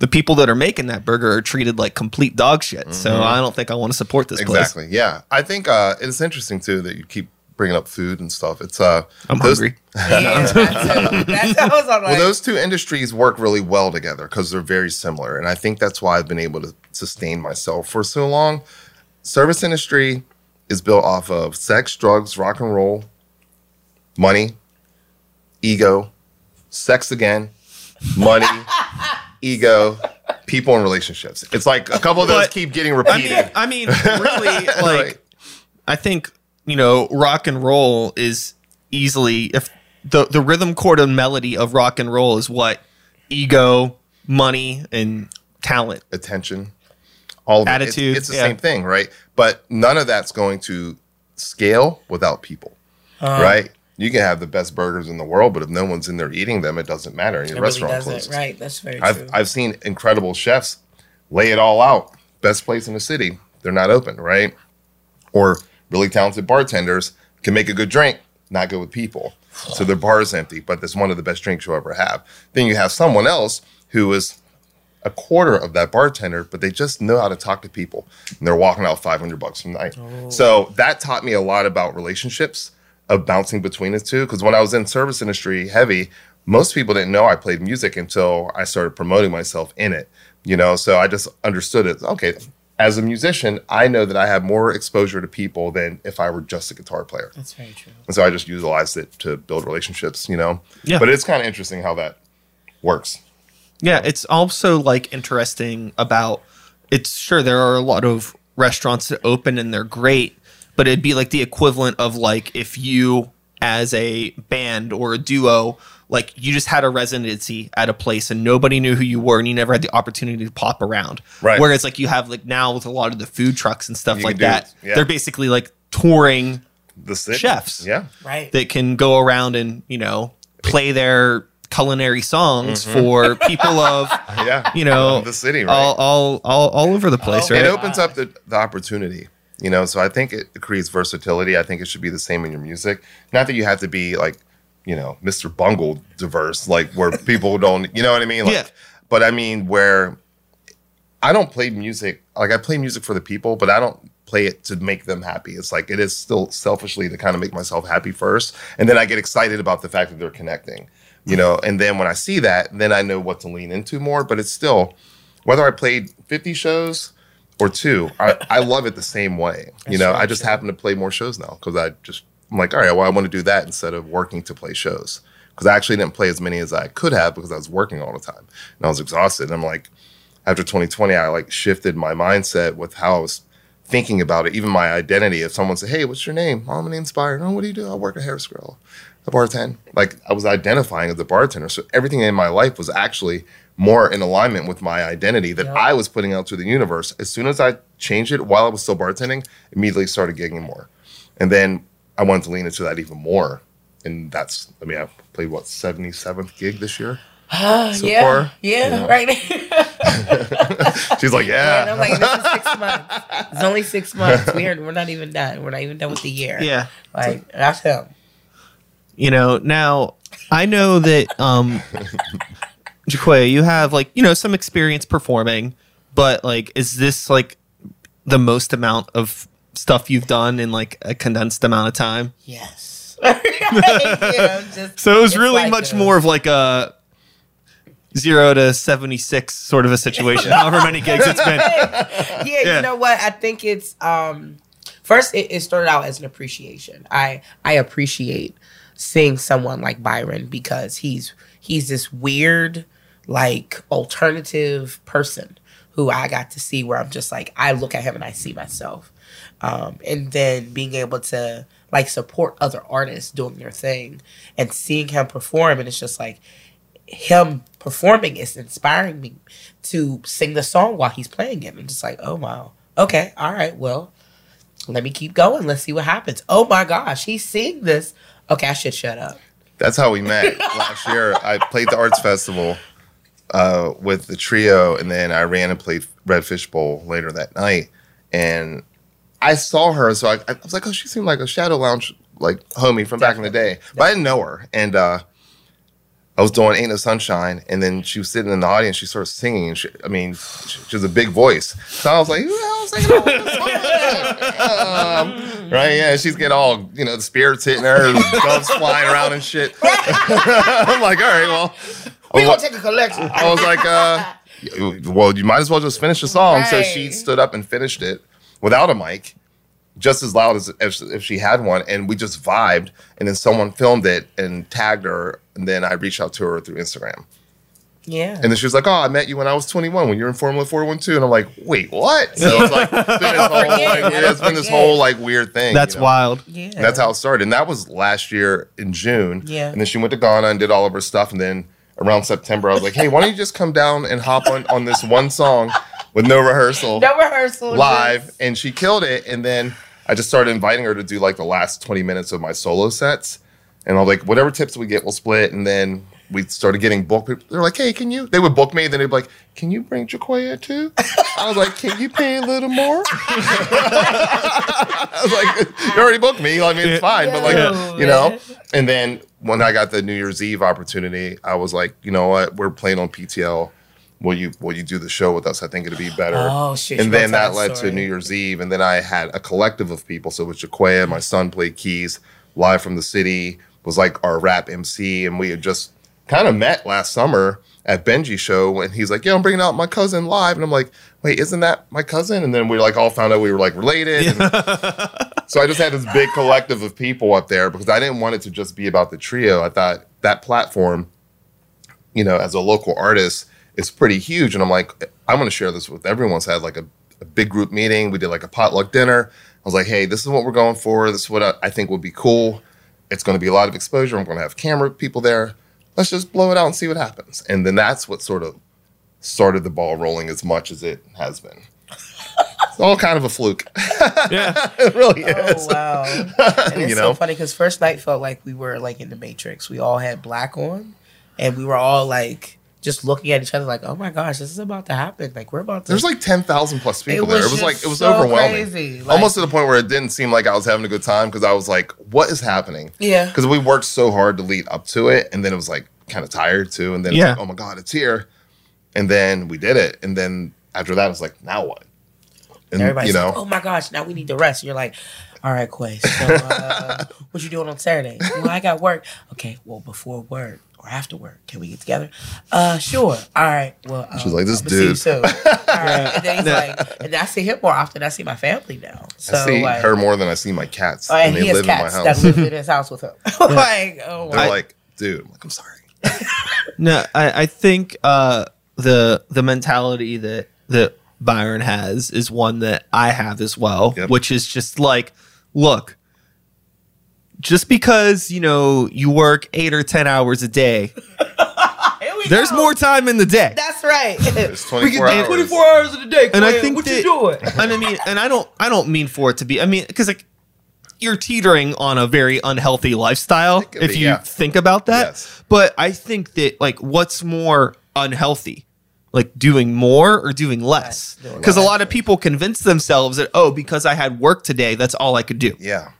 the people that are making that burger are treated like complete dog shit. So I don't think I want to support this place. Mm-hmm. exactly. Yeah, I think uh, it's interesting too that you keep bringing up food and stuff. It's uh, I'm those- hungry. Yeah, that too. That's what I was on like. Well, those two industries work really well together because they're very similar, and I think that's why I've been able to sustain myself for so long. Service industry is built off of sex, drugs, rock and roll, money, ego, sex again, money, ego, people and relationships. It's like a couple of those But- keep getting I repeated. mean, I mean, really, like, Right. I think you know, rock and roll is easily if the the rhythm, chord, and melody of rock and roll is what ego, money, and talent. attention, all of it. It's- Attitude, It's, the yeah. same thing, right? But none of that's going to scale without people, Uh-huh. right? You can have the best burgers in the world, but if no one's in there eating them, it doesn't matter. And your really restaurant doesn't. closes. Right. That's very I've true. I've seen incredible chefs lay it all out. Best place in the city, they're not open, right? Or really talented bartenders can make a good drink, not good with people. So their bar is empty, but it's one of the best drinks you'll ever have. Then you have someone else who is a quarter of that bartender, but they just know how to talk to people, and they're walking out 500 bucks a night. Oh. So that taught me a lot about relationships, of bouncing between the two. Because when I was in service industry heavy, most people didn't know I played music until I started promoting myself in it. You know, so I just understood it. Okay, as a musician, I know that I have more exposure to people than if I were just a guitar player. That's very true. And so I just utilized it to build relationships, you know? Yeah. But it's kind of interesting how that works. Yeah, it's also like interesting about it's sure there are a lot of restaurants that open and they're great, but it'd be like the equivalent of like if you as a band or a duo like you just had a residency at a place and nobody knew who you were and you never had the opportunity to pop around. Right. Whereas like you have like now with a lot of the food trucks and stuff You like that, yeah. they're basically like touring The city. Chefs. Yeah. Right. that can go around and, you know, play their culinary songs mm-hmm. for people of Yeah. you know the city, right? all, all all all over the place Oh, right it opens up the, the opportunity you know so i think it creates versatility i think it should be the same in your music not that you have to be like you know mr bungle diverse like where people don't you know what i mean like Yeah. but i mean where i don't play music like i play music for the people but i don't play it to make them happy. It's like it is still selfishly to kind of make myself happy first, and then I get excited about the fact that they're connecting. You know, and then when I see that, then I know what to lean into more. But it's still whether I played 50 shows or two, I, I love it the same way. You know, I just happen to play more shows now because I just I'm like, all right, well, I want to do that instead of working to play shows because I actually didn't play as many as I could have because I was working all the time and I was exhausted. And I'm like, after 2020, I like shifted my mindset with how I was thinking about it, even my identity. If someone said, "Hey, what's your name?" Oh, my name's Byron. Oh, what do you do? I work at Harris Grill, a bartender. Like I was identifying as a bartender, so everything in my life was actually more in alignment with my identity that Yep. I was putting out to the universe. As soon as I changed it while I was still bartending, immediately started gigging more, and then I wanted to lean into that even more. And that's, I mean, I played what 77th gig this year. Uh, So yeah, far, yeah, you know. right. She's like, And yeah. I'm like, this is six months. It's only six months. We're we're not even done. We're not even done with the year. Yeah. like that's him. You know, now I know that um Jaquia, you have like, you know, some experience performing, but like is this like the most amount of stuff you've done in like a condensed amount of time? Yes. Yeah, just- So it was really like much a- more of like a zero to 76 sort of a situation, however many gigs it's been. yeah, Yeah. you know what? I think it's um first it, it started out as an appreciation. I I appreciate seeing someone like Byron because he's he's this weird like alternative person who I got to see where I'm just like I look at him and I see myself. Um and then being able to like support other artists doing their thing and seeing him perform and it's just like him performing is inspiring me to sing the song while he's playing it. And just like, oh wow. Okay, all right, well, let me keep going. Let's see what happens. Oh my gosh, he's seeing this. Okay, I should shut up. That's how we met last year. I played the arts festival uh, with the trio, and then I ran and played Redfish Bowl later that night. And I saw her, so I, I was like, "Oh, she seemed like a Shadow Lounge like homie from back in the day," but I didn't know her. And uh, I was doing "Ain't No Sunshine," and then she was sitting in the audience. She started singing. She, I mean, she, she was a big voice, so I was like, "Who the hell is singing all this um, Right? Yeah, she's getting all you know, the spirits hitting her, doves flying around and shit. I'm like, all right, well, We I gonna take a collection. I was like, uh, well, you might as well just finish the song. So she stood up and finished it without a mic, just as loud as if, if she had one, and we just vibed. And then someone filmed it and tagged her, and then I reached out to her through Instagram. Yeah. And then she was like, "Oh, I met you when I was 21, when you were in Formula 412." And I'm like, "Wait, what?" So it's like, it's been this whole, like, it's been this whole like weird thing. That's you know? wild. yeah. That's how it started. And that was last year in June. Yeah. And then she went to Ghana and did all of her stuff. And then around September, I was like, hey, why don't you just come down and hop on, on this one song with no rehearsal no rehearsal. live? just- And she killed it. And then I just started inviting her to do like the last 20 minutes of my solo sets. And I was like, whatever tips we get, we'll split. And then we started getting booked. They're like, hey, can you? They would book me. Then they'd be like, can you bring Jaquia too? I was like, can you pay a little more? I was like, you already booked me. I mean, it's fine. But like, you know. And then when I got the New Year's Eve opportunity, I was like, you know what? We're playing on PTL. Will you will you do the show with us? I think it'd be better. Oh, shit, And then that that led story. to New Year's Eve, and then I had a collective of people. So with Jaquia, my son played keys live from the city. Was like our rap MC, and we had just kind of met last summer at Benji's show, and he's like, "Yeah, I'm bringing out my cousin live," and I'm like, "Wait, isn't that my cousin?" And then we like all found out we were like related. and- so I just had this big collective of people up there because I didn't want it to just be about the trio. I thought that platform, you know, as a local artist, is pretty huge. And I'm like, I want to share this with everyone. So I had like a, a big group meeting. We did like a potluck dinner. I was like, hey, this is what we're going for. This is what I, I think would be cool. It's going to be a lot of exposure. I'm going to have camera people there. Let's just blow it out and see what happens. And then that's what sort of started the ball rolling as much as it has been. It's all kind of a fluke. Yeah. it really oh, is. Oh wow! And it's You so funny because first night felt like we were like in the Matrix. We all had black on, and we were all like just looking at each other like, "Oh my gosh, this is about to happen! Like we're about to." There's like ten thousand plus people It there. It was like it was so overwhelming, crazy, like- almost to the point where it didn't seem like I was having a good time because I was like, "What is happening?" yeah, Because we worked so hard to lead up to it, and then it was like kind of tired too, and then Yeah. it's like, "Oh my god, it's here!" And then we did it, and then after that, it was like, "Now what?" and Everybody's you know, like, "Oh my gosh, now we need to rest." And you're like, "All right, Quay. So, uh, what you doing on Saturday?" Well, I got work. Okay, well, before work or after work, can we get together? Uh, sure. All right. Well, um, She's like, "This I'ma see you dude." soon. All right. And then he's like, and I see him more often. I see my family now. So I see like, her more than I see my cats, oh, and and he they has live in my house. that house. live in his house with him. like, oh They're my. like, dude, I'm like, I'm sorry. No, I, I think uh, the the mentality that that Byron has is one that I have as well, Yep. which is just like, look, just because you know you work eight or ten hours a day, there's go. more time in the day. That's right. It's 24 get hours. 24 hours in a day. and I think what that, you doing? And I mean, and I don't, I don't mean for it to be. I mean, because like you're teetering on a very unhealthy lifestyle if be, you yeah. think about that. Yes. But I think that like, what's more unhealthy? Like doing more or doing less? Less, doing Because a lot of people convince themselves that oh, because I had work today, that's all I could do. Yeah.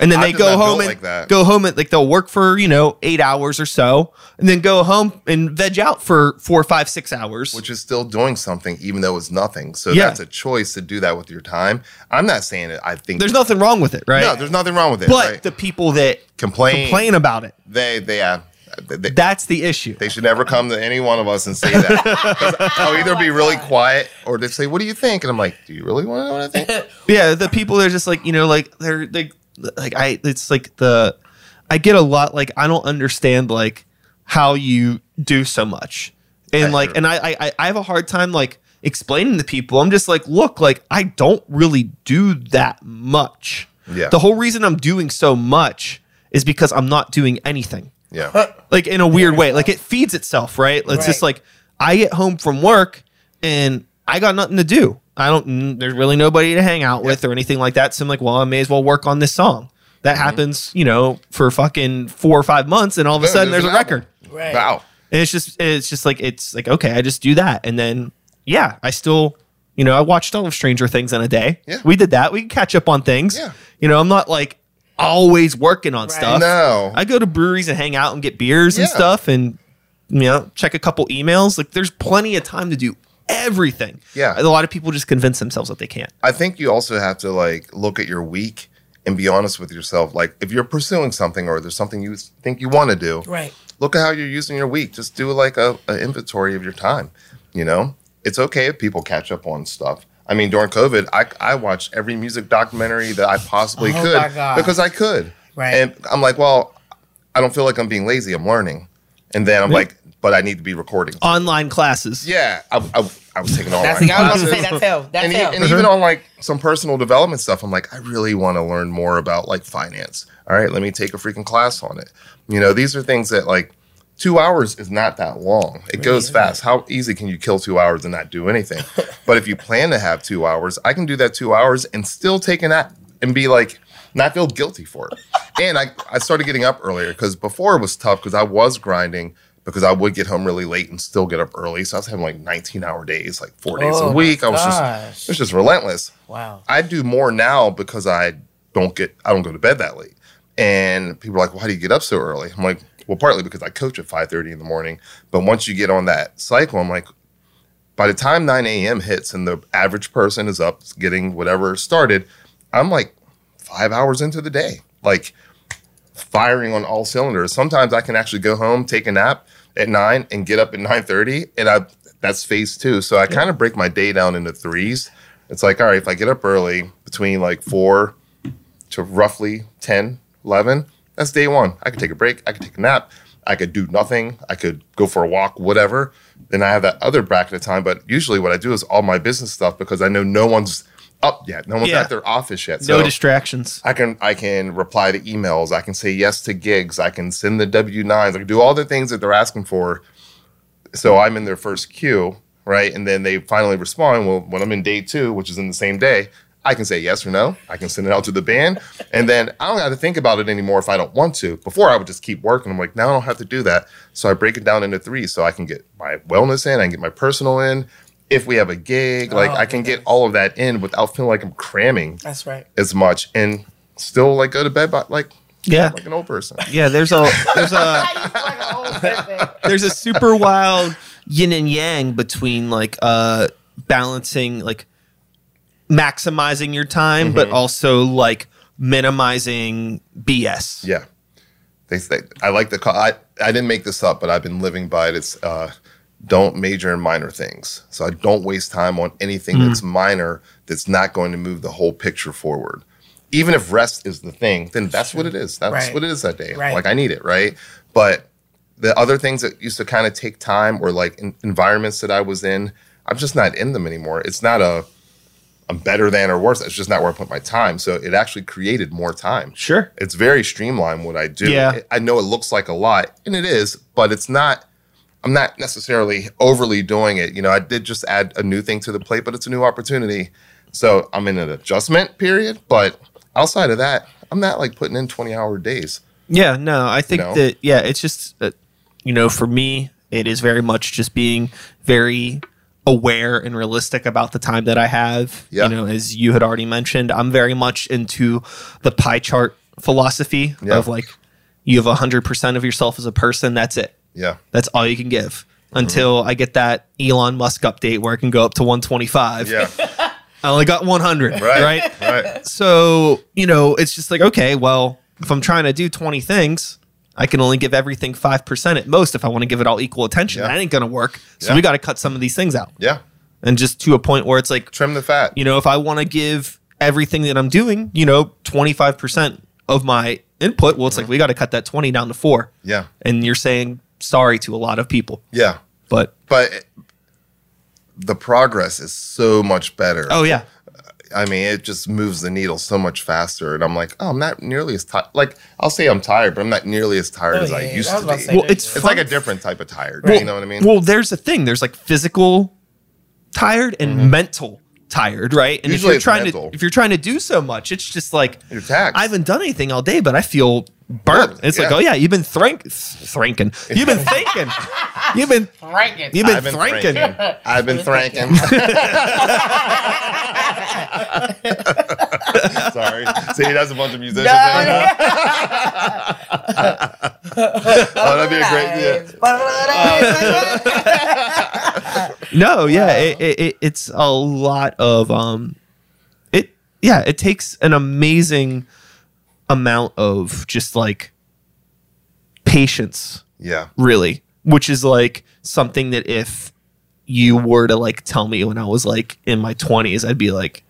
And then I'm they go home and like that. go home and like they'll work for you know eight hours or so, and then go home and veg out for four, five, six hours. Which is still doing something, even though it's nothing. So Yeah. that's a choice to do that with your time. I'm not saying it. I think There's nothing wrong with it, right? no, there's nothing wrong with it. but right? the people that complain, complain about it, they, they, uh, they, they, that's the issue. they should never come to any one of us and say that. I'll either be really quiet or they say, "What do you think?" And I'm like, "Do you really want to know what I think?" Yeah, the people that are just like you know, like they're like like I. It's like the I get a lot like I don't understand like how you do so much, and I like and I I I have a hard time like explaining to people. I'm just like, look, like I don't really do that much. Yeah. The whole reason I'm doing so much is because I'm not doing anything. Yeah, like in a weird way. Like it feeds itself, right? It's just like I get home from work and I got nothing to do. I don't. There's really nobody to hang out with or anything like that. So I'm like, well, I may as well work on this song. That mm-hmm. happens, you know, for fucking four or five months, and all of a Boom, sudden there's a an record. Right. Wow. And it's just, it's just like it's like okay, I just do that, and then yeah, I still, you know, I watched all of Stranger Things in a day. Yeah. we did that. We can catch up on things. Yeah. you know, I'm not like always working on Right. stuff. No. I go to breweries and hang out and get beers and stuff, and you know, check a couple emails. Like, there's plenty of time to do everything. Yeah. a lot of people just convince themselves that they can't. I think you also have to like look at your week and be honest with yourself. Like if you're pursuing something or there's something you think you want to do, Right. look at how you're using your week. Just do like a, a inventory of your time. You know, it's okay if people catch up on stuff. I mean, during COVID, I, I watched every music documentary that I possibly Oh could because I could. Right. And I'm like, well, I don't feel like I'm being lazy. I'm learning. And then I'm like, but I need to be recording. Online classes. Yeah, I, I, I was taking all That's my the, I was about to classes say that's him. That's and, him. and even on like some personal development stuff, I'm like, I really want to learn more about like finance. All right, let me take a freaking class on it. You know, these are things that like two hours is not that long. It goes fast. How easy can you kill two hours and not do anything? but if you plan to have two hours, I can do that two hours and still take a nap and be like, not feel guilty for it. and I, I started getting up earlier because before it was tough because I was grinding because I would get home really late and still get up early. So I was having like 19 hour days, like four days Oh a week. I was just it was just relentless. wow. I do more now because I don't get I don't go to bed that late. And people are like, "Why do you get up so early?" I'm like, "Well, partly because I coach at 5:30 in the morning, but once you get on that cycle, I'm like, by the time 9 a.m. hits and the average person is up getting whatever started, I'm like five hours into the day, like firing on all cylinders. Sometimes I can actually go home, take a nap at nine, and get up at 9:30, and I that's phase two. So I kind of break my day down into threes. It's like, all right, if I get up early between like four to roughly 10, 11, that's day one. I could take a break. I could take a nap. I could do nothing. I could go for a walk, whatever. Then I have that other bracket of time. But usually what I do is all my business stuff because I know no one's up yet. No one's Yeah. at their office yet. No distractions. I can I can reply to emails. I can say yes to gigs. I can send the W nines. I can do all the things that they're asking for. So I'm in their first queue, right? And then they finally respond. Well, when I'm in day two, which is in the same day, I can say yes or no. I can send it out to the band, and then I don't have to think about it anymore if I don't want to. Before I would just keep working. I'm like, now I don't have to do that. So I break it down into three, so I can get my wellness in. I can get my personal in. If we have a gig, like Oh, I can get all of that in without feeling like I'm cramming That's right. as much and still like go to bed by like Yeah, like an old person. yeah. There's a there's a there's a super wild yin and yang between like uh balancing like maximizing your time, but also like minimizing BS. Yeah. They say I like the call. I, I didn't make this up, but I've been living by it. It's uh, don't major in minor things. So I don't waste time on anything Mm. that's minor that's not going to move the whole picture forward. Even if rest is the thing, then that's what it is. That's Right. what it is that day. Right. Like I need it, right? But the other things that used to kind of take time or like in, environments that I was in, I'm just not in them anymore. It's not a I'm better than or worse. It's just not where I put my time. So it actually created more time Sure. it's very streamlined what I do. Yeah. I know it looks like a lot, and it is, but it's not. I'm not necessarily overly doing it. You know, I did just add a new thing to the plate, but it's a new opportunity. So I'm in an adjustment period. But outside of that, I'm not like putting in 20 hour days. Yeah, no, I think know? that yeah, it's just uh, you know, for me, it is very much just being very aware and realistic about the time that I have. Yeah. You know, as you had already mentioned, I'm very much into the pie chart philosophy Yeah. of like you have 100% of yourself as a person, that's it. Yeah. That's all you can give until I get that Elon Musk update where I can go up to 125. Yeah. I only got 100, Right. right? Right. So, you know, it's just like, okay, well, if I'm trying to do 20 things, I can only give everything 5% at most if I want to give it all equal attention. Yeah. That ain't going to work. So Yeah. we got to cut some of these things out. Yeah. And just to a point where it's like, Trim the fat. you know, if I want to give everything that I'm doing, you know, 25% of my input, well, it's mm-hmm. like we got to cut that 20 down to 4. Yeah. And you're saying sorry to a lot of people. Yeah. But But the progress is so much better. oh yeah. I mean, it just moves the needle so much faster. And I'm like, oh, I'm not nearly as tired. Like, I'll say I'm tired, but I'm not nearly as tired Oh, as I yeah, used I to be. Well, it's It's fun- like a different type of tired. Well, you know what I mean? Well, there's the thing. There's like physical tired and mental tired, right? And Mm-hmm. Usually if you're it's trying mental. to if you're trying to do so much, it's just like You're. I haven't done anything all day, but I feel burnt. Good, It's like, oh yeah, you've been thrink thranking. You've been thinking. You've been Franken. you've been I've thranking. thranking. I've been thranking. Sorry. See, that's a bunch of musicians. No, in here. oh, that'd be a great. Yeah. No, yeah, it, it, it, it's a lot of um, it yeah, it takes an amazing amount of just like patience Yeah. really which is like something that if you were to like tell me when i was like in my 20s i'd be like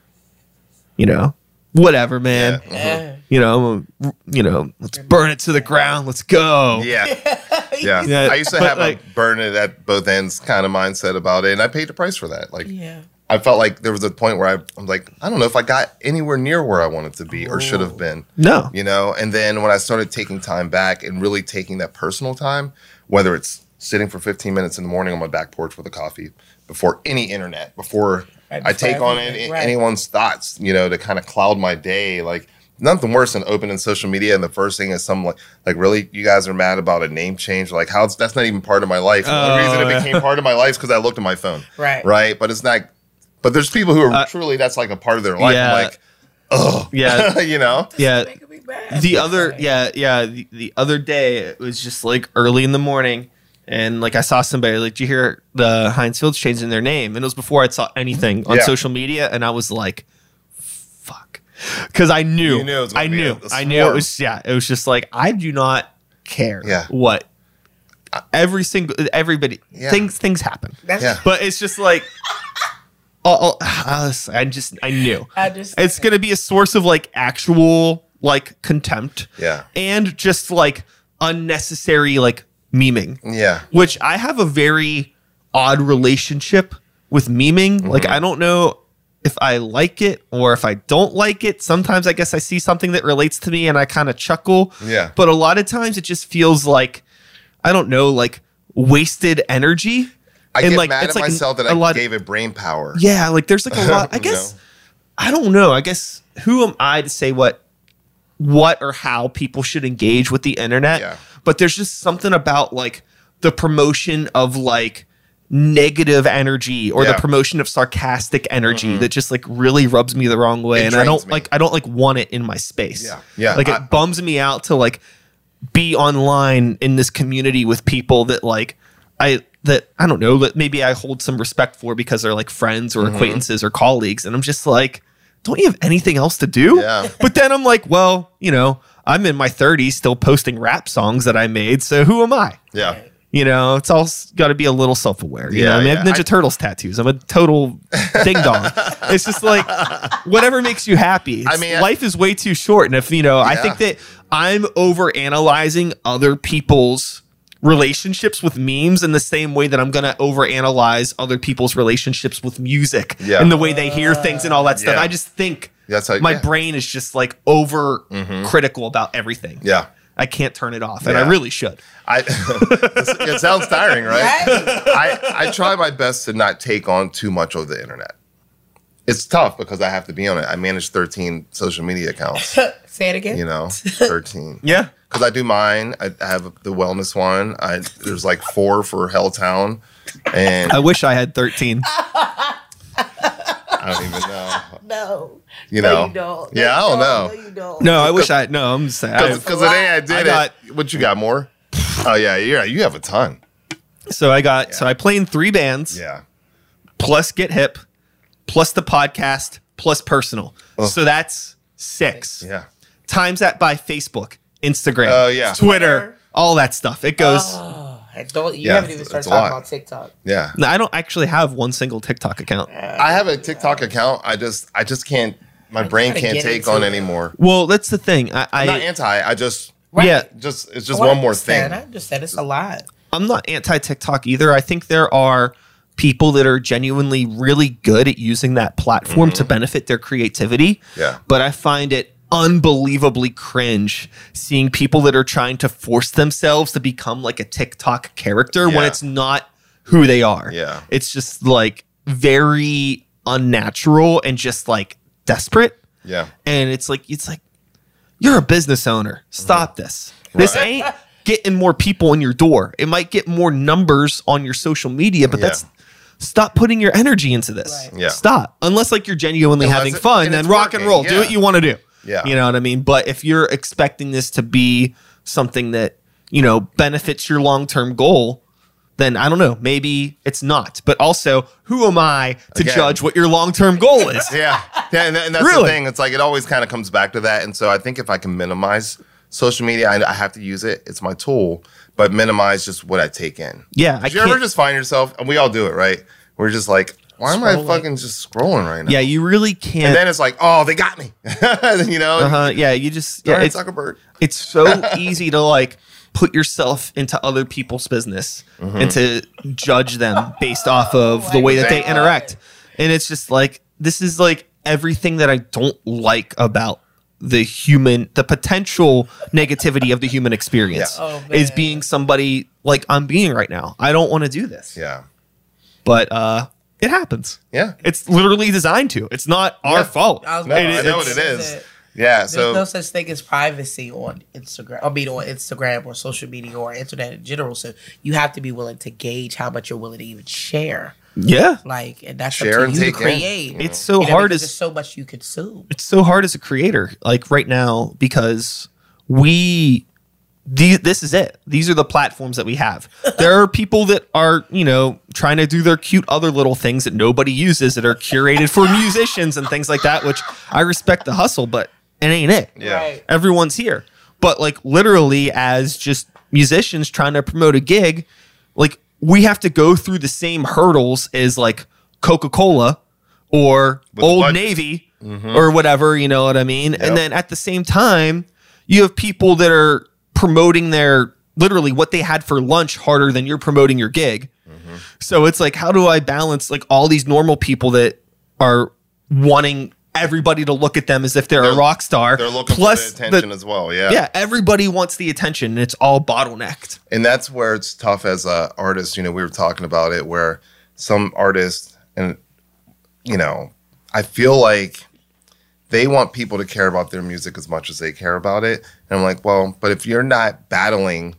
you know whatever man Yeah. Yeah. you know you know let's burn it to the ground let's go Yeah. Yeah. Yeah, I used to but, have like- a burn it at both ends kind of mindset about it, and I paid the price for that. Like, Yeah. I felt like there was a point where I, I'm like, I don't know if I got anywhere near where I wanted to be or should have oh. been. no. You know and then when i started taking time back and really taking that personal time whether it's sitting for 15 minutes in the morning on my back porch with a coffee before any internet before Right, i take on any, right. anyone's thoughts you know to kind of cloud my day like nothing worse than opening social media and the first thing is some like like really you guys are mad about a name change like how that's not even part of my life. The Oh, only reason it oh. became part of my life is because i looked at my phone. Right. right? But it's not but there's people who are Uh, truly that's like a part of their life. Yeah. Like oh yeah. You know? Yeah. Making me mad. the other yeah yeah. The, the other day it was just like early in the morning and like i saw somebody like "Do you hear the heinz fields changing their name? And it was before i saw anything on Yeah. social media and i was like fuck. Because i knew, You knew it was gonna i knew. a- a i knew. It was yeah it was just like i do not care Yeah. what every single everybody Yeah. things things happen. Yeah. but it's just like oh, oh, i just i knew. I just it's going to be a source of like actual like contempt Yeah. and just like unnecessary like memeing. Yeah. Which i have a very odd relationship with memeing. Like Mm-hmm. i don't know if i like it or if i don't like it. Sometimes i guess i see something that relates to me and i kind of chuckle. Yeah. but a lot of times it just feels like i don't know like wasted energy I And, get like, mad it's at like myself that I lot- gave it brain power. yeah, like there's like a lot. I guess know? I don't know. I guess who am I to say what what or how people should engage with the internet? Yeah. But there's just something about like the promotion of like negative energy or Yeah. Mm-hmm. the promotion of sarcastic energy that just like really rubs me the wrong way It and I don't me. like I don't like want it in my space. Yeah. Yeah, Like it I- bums me out to like be online in this community with people that like I that I don't know that maybe I hold some respect for because they're like friends Mm-hmm. or acquaintances or colleagues and I'm just like don't you have anything else to do? Yeah. But then I'm like, well, you know, I'm in my 30s still posting rap songs that I made. So who am I? Yeah. You know, it's all got to be a little self aware. You Yeah, know, I mean, I have. Ninja I- Turtles tattoos. I'm a total ding dong. it's just like whatever makes you happy. It's- I mean, life is way too short. And if, you know, I think that I'm over analyzing other people's relationships with memes in the same way that I'm going to overanalyze other people's relationships with music Yeah. and the way they hear things and all that stuff. Yeah. I just think That's how- my yeah. brain is just like over mm-hmm. critical about everything. Yeah. I can't turn it off, and Yeah. I really should. I it sounds tiring, right? I, I try my best to not take on too much of the internet. It's tough because I have to be on it. I manage 13 social media accounts, Say it again. you know, 13. Yeah. Because I do mine. I, I have the wellness one. I, there's like four for Helltown. And I wish I had 13. I don't even know. No. You No, know? you don't. Yeah, I don't know. No, you don't. No, I wish I no. I'm just saying. Because the day I did I it, what you got more? Oh yeah, yeah, you have a ton. so I got so I play in three bands Yeah, plus Get Hip, plus the podcast, plus personal. So that's six. yeah. Times that by Facebook, Instagram, Oh, yeah. Twitter, all that stuff. It goes. Oh, I don't. You Yeah, haven't even it's- started it's a talking lot. about TikTok. Yeah. No, I don't actually have one single TikTok account. I have a TikTok account. I just I just can't my brain gotta can't get take into on it. anymore. Well, that's the thing. I, I'm not I anti. I just Right. yeah, just it's just I one more understand. thing. I understand. It's a lot. I'm not anti TikTok either. I think there are people that are genuinely really good at using that platform to benefit their creativity. Mm-hmm. Yeah. But I find it unbelievably cringe seeing people that are trying to force themselves to become like a TikTok character when it's not who they are. Yeah. It's just like very unnatural and just like desperate. Yeah. And it's like it's like you're a business owner. Stop mm-hmm. this. This Right. ain't getting more people in your door. It might get more numbers on your social media, but Yeah. that's stop putting your energy into this. Right. Yeah. Stop. Unless like you're genuinely Unless having it- fun, then it's rock and working, roll. Do what you want to do. Yeah. You know what I mean? But if you're expecting this to be something that, you know, benefits your long-term goal, then I don't know, maybe it's not. But also, who am I to Again. judge what your long-term goal is? Yeah. Yeah, and, and that's Really? the thing. It's like it always kind of comes back to that. And so I think if I can minimize social media, I, I have to use it. It's my tool, but minimize just what I take in. Yeah, I you ever can't- just find yourself, and we all do it, right? We're just like, why am I Scrolling. fucking just scrolling right now? Yeah, you really can't. And then it's like, oh, they got me. you know? uh-huh, yeah, you just Darn yeah, it, it's, Zuckerberg. it's so easy to like put yourself into other people's business Mm-hmm. and to judge them based off of the way that they God. interact. And it's just like this is like everything that I don't like about the human the potential negativity of the human experience Yeah. Oh, is man. being somebody like I'm being right now. I don't want to do this. Yeah. But uh it happens. Yeah. It's literally designed to. It's not our Yeah. fault. I was No, about I to know what it is is. Yeah. There's So no such thing as privacy on Instagram. I mean, on Instagram or social media or internet in general. So you have to be willing to gauge how much you're willing to even share. Yeah. Like, and that's Share up and to you to take in. create. Mm-hmm. It's so You know, hard because as there's so much you consume. it's so hard as a creator like right now because we these, this is it these are the platforms that we have there are people that are you know trying to do their cute other little things that nobody uses that are curated for musicians and things like that which i respect the hustle but it ain't it yeah. Right. everyone's here but like literally as just musicians trying to promote a gig like we have to go through the same hurdles as like coca-cola or With the old budget. navy mm-hmm. or whatever you know what i mean Yep. and then at the same time you have people that are promoting their literally what they had for lunch harder than you're promoting your gig so it's like how do i balance like all these normal people that are wanting everybody to look at them as if they're, a They're- rock star They're looking plus for the attention the- as well. Yeah. yeah everybody wants the attention and it's all bottlenecked and that's where it's tough as a artist you know we were talking about it where some artists and you know i feel like they want people to care about their music as much as they care about it and i'm like well but if you're not battling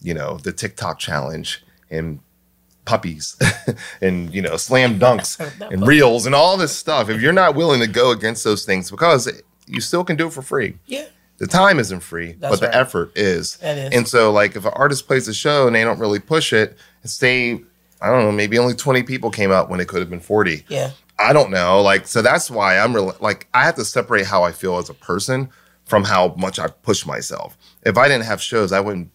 you know the tiktok challenge and puppies and you know slam dunks and reels and all this stuff if you're not willing to go against those things because you still can do it for free Yeah. the time isn't free, That's but the right. effort is. Is. And so, like, if an artist plays a show and they don't really push it, say, I don't know, maybe only 20 people came out when it could have been 40. Yeah. I don't know. Like, so that's why I'm really like, I have to separate how I feel as a person from how much I push myself. If I didn't have shows, I wouldn't.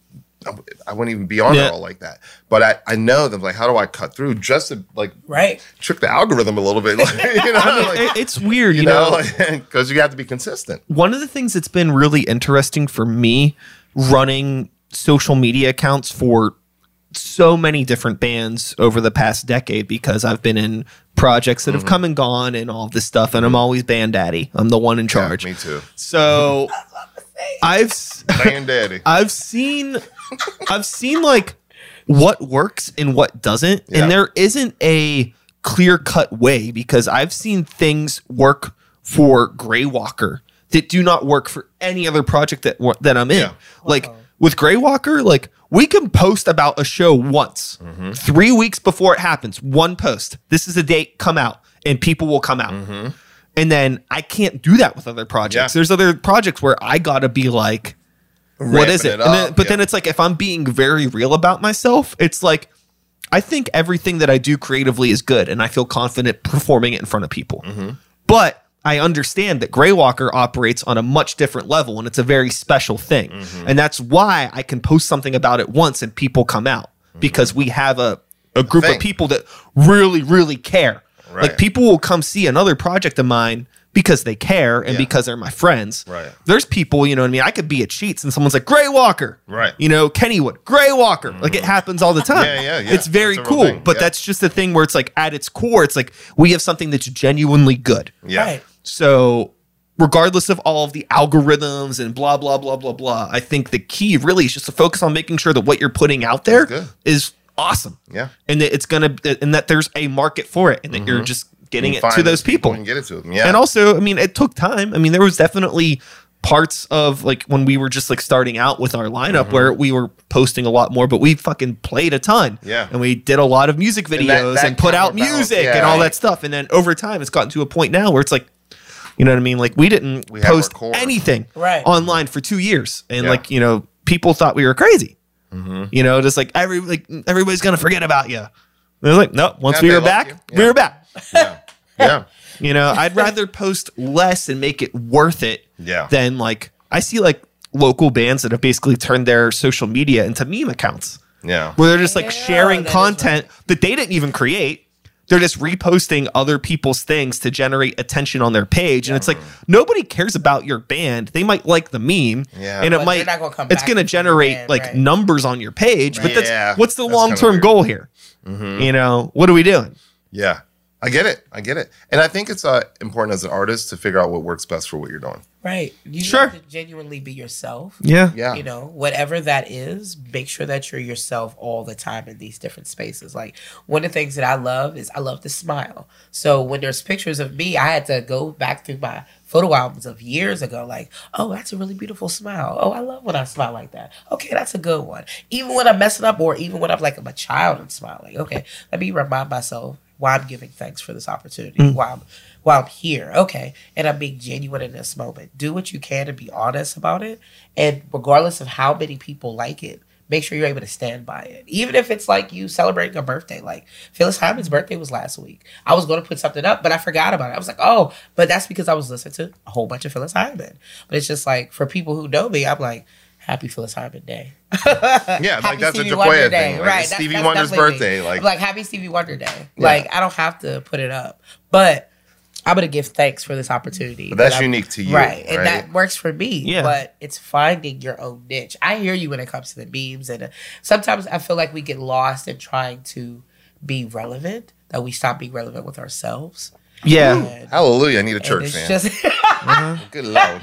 I wouldn't even be on Yeah. there all like that. But I, I know them like how do I cut through just to like Right. trick the algorithm a little bit, like, you know, like, it's weird, you, you know. know, because you have to be consistent. one of the things that's been really interesting for me running social media accounts for so many different bands over the past decade because I've been in projects that have mm-hmm. come and gone and all this stuff and I'm always band daddy. I'm the one in charge. Me too. So I've s- Band daddy. I've seen I've seen like what works and what doesn't Yeah. and there isn't a clear cut way because I've seen things work for Grey Walker that do not work for any other project that wa- that I'm in. Yeah. Like with Grey Walker like we can post about a show once. Mm-hmm. 3 weeks before it happens, one post. This is a date come out and people will come out. Mm-hmm. And then I can't do that with other projects. Yeah. There's other projects where I got to be like what Ramping is it? it And then- but yeah. then it's like if I'm being very real about myself, it's like I think everything that I do creatively is good, and I feel confident performing it in front of people. Mm-hmm. But I understand that Grey Walker operates on a much different level, and it's a very special thing, Mm-hmm. and that's why I can post something about it once and people come out because we have a a group of Mm-hmm. People that really, really care. Right. Like people will come see another project of mine because they care and Yeah. because they're my friends. Right. There's people, you know what I mean? I could be at Cheats and someone's like, Gray Walker. Right. You know, Kennywood, Gray Walker. Like it mm-hmm. happens all the time. Yeah, yeah, yeah. It's very That's a real cool. thing, But yeah. that's just the thing where it's like at its core, it's like we have something that's genuinely good. Yeah. Right. So regardless of all of the algorithms and blah, blah, blah, blah, blah, I think the key really is just to focus on making sure that what you're putting out there is awesome. Yeah. And that it's gonna and that there's a market for it and that you're mm-hmm. just getting it to those people. and get it to them. Yeah. And also, I mean, it took time. I mean, there was definitely parts of like when we were just like starting out with our lineup where we were posting a lot more, but we fucking played a ton. Mm-hmm. Yeah. And we did a lot of music videos that- and, put out music yeah. and all Right. that stuff. And then over time, it's gotten to a point now where it's like, you know what I mean? Like we didn't We post anything Right. online for two years, and Yeah. like you know, people thought we were crazy. Mm-hmm. You know, just like every like everybody's gonna forget about you. They're like, no. Once Yeah, we were back, you. we were back. yeah. Yeah. You know, I'd rather post less and make it worth it Yeah. than like I see like local bands that have basically turned their social media into meme accounts Yeah. where they're just like Yeah, sharing that is content that they didn't even create. They're just reposting other people's things to generate attention on their page. And it's like nobody cares about your band. They might like the meme. Yeah. And it But might not gonna come it's gonna generate band, like right. numbers on your page. But that's Yeah, what's the long term goal here? You know, what are we doing? Yeah. I get it. I get it. And I think it's uh, important as an artist to figure out what works best for what you're doing. Right. You Sure. have to genuinely be yourself. Yeah. Yeah. You know, whatever that is, make sure that you're yourself all the time in these different spaces. Like one of the things that I love is I love to smile. So when there's pictures of me, I had to go back through my photo albums of years ago, like, oh, that's a really beautiful smile. Oh, I love when I smile like that. Okay, that's a good one. Even when I'm messing up, or even when I'm like I'm a child and smiling. Okay, let me remind myself why I'm giving thanks for this opportunity. Mm. Why I'm why I'm here. Okay. And I'm being genuine in this moment. Do what you can to be honest about it. And regardless of how many people like it, make sure you're able to stand by it. Even if it's like you celebrating a birthday. Like Phyllis Hyman's birthday was last week. I was going to put something up, but I forgot about it. I was like, oh, but that's because I was listening to a whole bunch of Phyllis Hyman. But it's just like for people who know me, I'm like, happy Phyllis Hyman Day. Yeah, like that's a Stevie Jaquia Wonder thing. Like, right? it's that's- Stevie that's Wonder's definitely me. birthday. Like, I'm like happy Stevie Wonder Day. Like I don't have to put it up, but I'm gonna give thanks for this opportunity. But that's that unique to you, right? And right? that works for me. Yeah. But it's finding your own niche. I hear you when it comes to the memes, and uh, sometimes I feel like we get lost in trying to be relevant. That we stop being relevant with ourselves. Yeah. And, hallelujah, I need a church it's fan. just Good lord.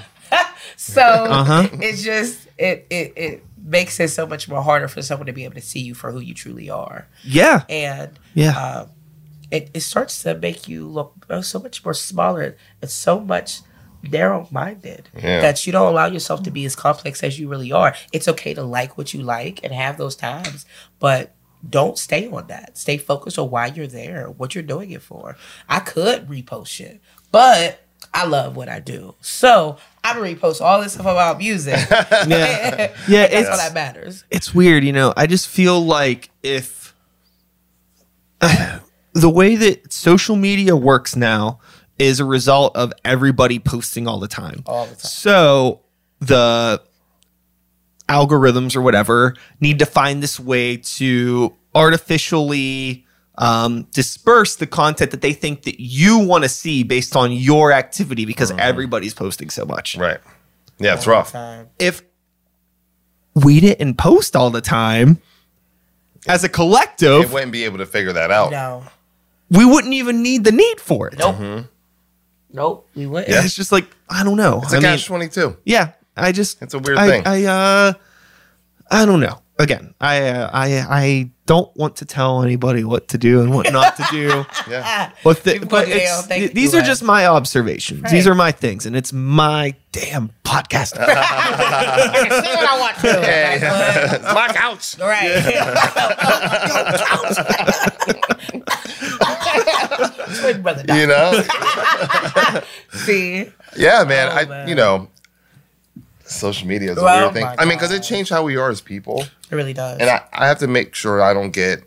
so Uh-huh. it's just it, it it makes it so much more harder for someone to be able to see you for who you truly are Yeah. and Yeah. um, it, it starts to make you look uh, so much more smaller and so much narrow minded Yeah. that you don't allow yourself to be as complex as you really are. It's okay to like what you like and have those times, but don't stay on that. Stay focused on why you're there, what you're doing it for. I could repost shit, but I love what I do. So I'm gonna repost all this stuff about music. Yeah. Yeah, That's it's- all that matters. it's weird, you know. I just feel like if the way that social media works now is a result of everybody posting all the time. All the time. So the algorithms or whatever need to find this way to artificially um, disperse the content that they think that you want to see based on your activity because everybody's posting so much. Right. Yeah, it's rough. If we didn't post all the time as a collective It wouldn't be able to figure that out. No. We wouldn't even need the need for it. Nope. Nope. We wouldn't. Yeah. It's just like I don't know. It's I a mean, catch twenty two. yeah, I just It's a weird I, thing. I uh, I don't know. Again, I uh, I I don't want to tell anybody what to do and what not to do. Yeah. But, the, but it's- th- these are just my observations. These are my things, and it's my damn podcast. I can say what I want to. Yeah, That's yeah. My couch. what- Right. Twin brother. You know? See? Yeah, man. Oh, I man. you know, social media is a weird thing. I mean, because it changed how we are as people. It really does. And I, I have to make sure I don't get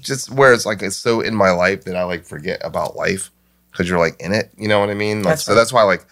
just where it's like it's so in my life that I like forget about life because you're like in it. You know what I mean? Like, That's so right. that's why like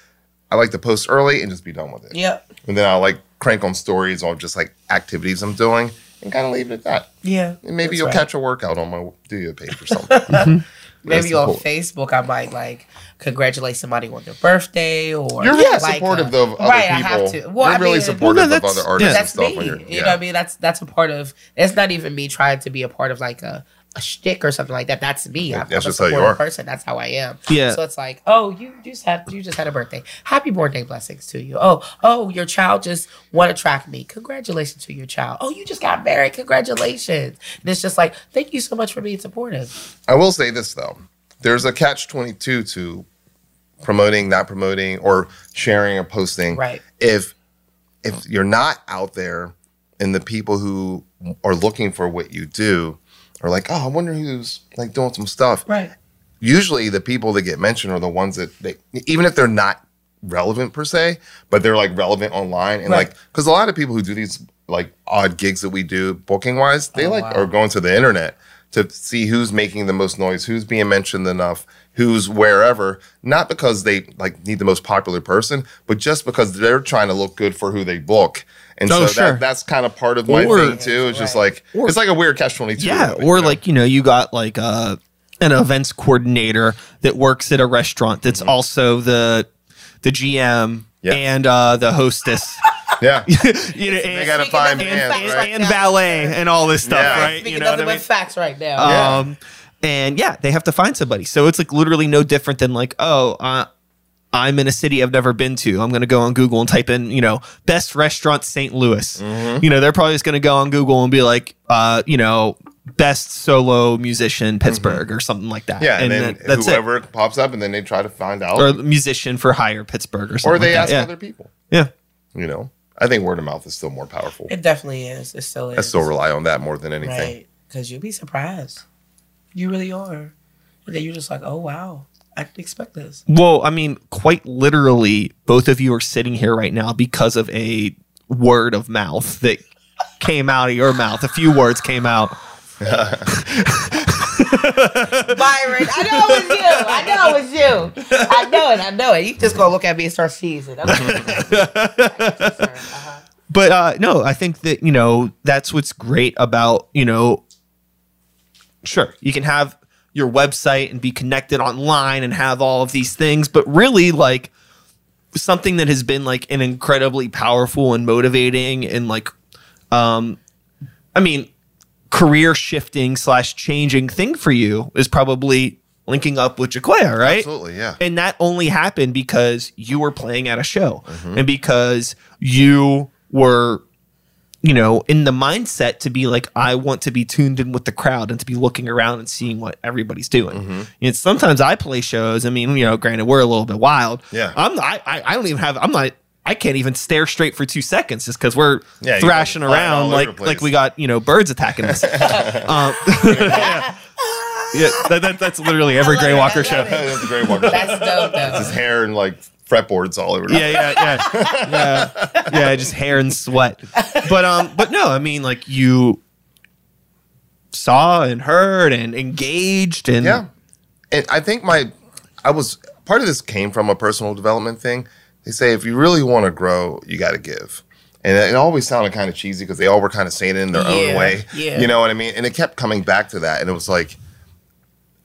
I like to post early and just be done with it. yep. And then I'll like crank on stories on just like activities I'm doing and kind of leave it at that. Yeah. And maybe you'll right. catch a workout on my Duo page or something. That's Maybe on Facebook, I might like congratulate somebody on their birthday or You're really like, supportive uh, of other right, I people. have to. Well, You're I really mean, supportive no, of other artists yeah. and that's stuff. me. When you're, You yeah. know what I mean? That's that's a part of. It's not even me trying to be a part of like a a shtick or something like that. That's me. I'm, That's I'm a just how you supportive are. person. That's how I am. Yeah. So it's like, oh, you just had you just had a birthday. Happy birthday, blessings to you. Oh, oh, your child just won a track meet. Congratulations to your child. Oh, you just got married. Congratulations. And it's just like, thank you so much for being supportive. I will say this though. There's a catch 22 to promoting, not promoting, or sharing or posting. Right. If if you're not out there and the people who are looking for what you do are like, oh, I wonder who's like doing some stuff. Right. Usually the people that get mentioned are the ones that they even if they're not relevant per se, but they're like relevant online and Right. like because a lot of people who do these like odd gigs that we do booking wise, they Oh, like wow. are going to the internet to see who's making the most noise, who's being mentioned enough, who's wherever, not because they like need the most popular person, but just because they're trying to look good for who they book. And Oh, so sure. that, that's kind of part of my Or- thing too. It's just like Or- it's like a weird catch twenty two. Yeah, or like you know, you got like uh, an events coordinator that works at a restaurant that's also the the GM Yeah. and uh, the hostess. yeah. you know, They and, gotta find of bands, facts and, right? and valet and all this stuff, Yeah. right? Speaking you know of what I mean? facts right now. Yeah. Um, and yeah, they have to find somebody. So it's like literally no different than like, oh, uh, I'm in a city I've never been to. I'm going to go on Google and type in, you know, best restaurant St. Louis. Mm-hmm. You know, they're probably just going to go on Google and be like, uh, you know, best solo musician Pittsburgh or something like that. Mm-hmm. Yeah, and, then that- that's whoever pops up, and then they try to find out. Or musician for hire Pittsburgh or something. or they like ask that. yeah. other people. Yeah. You know, I think word of mouth is still more powerful. It definitely is. It still is. I still rely on that more than anything. Right. Because you'll be surprised. You really are. And then you're just like, oh, wow. I didn't expect this. Well, I mean, quite literally, both of you are sitting here right now because of a word of mouth that came out of your mouth. A few words came out. Byron, I know it was you. I know it was you. I know it. I know it. You just gonna look at me and start seizing. uh But uh, no, I think that, you know, that's what's great about, you know, sure, you can have your website and be connected online and have all of these things, but really, like, something that has been like an incredibly powerful and motivating and like um i mean career shifting slash changing thing for you is probably linking up with Jaquia, right Absolutely, yeah. and that only happened because you were playing at a show Mm-hmm. and because you were you know in the mindset to be like i want to be tuned in with the crowd and to be looking around and seeing what everybody's doing Mm-hmm. and sometimes i play shows i mean you know granted we're a little bit wild Yeah. i'm i, I don't even have i'm not I can't even stare straight for two seconds just because we're Yeah, thrashing go flying all around like like we got you know birds attacking us. um, yeah, yeah that, that, that's literally every I Gray Walker it, show. That's a great one. His That's dope, though. His hair and like fretboards all over. yeah, yeah, yeah, yeah, yeah, just hair and sweat. But um, but no, I mean, like you, saw and heard and engaged and Yeah. And I think my, I was, part of this came from a personal development thing. They say if you really want to grow, you got to give. And it always sounded kind of cheesy because they all were kind of saying it in their Yeah, own way. yeah. You know what I mean? And it kept coming back to that. And it was like,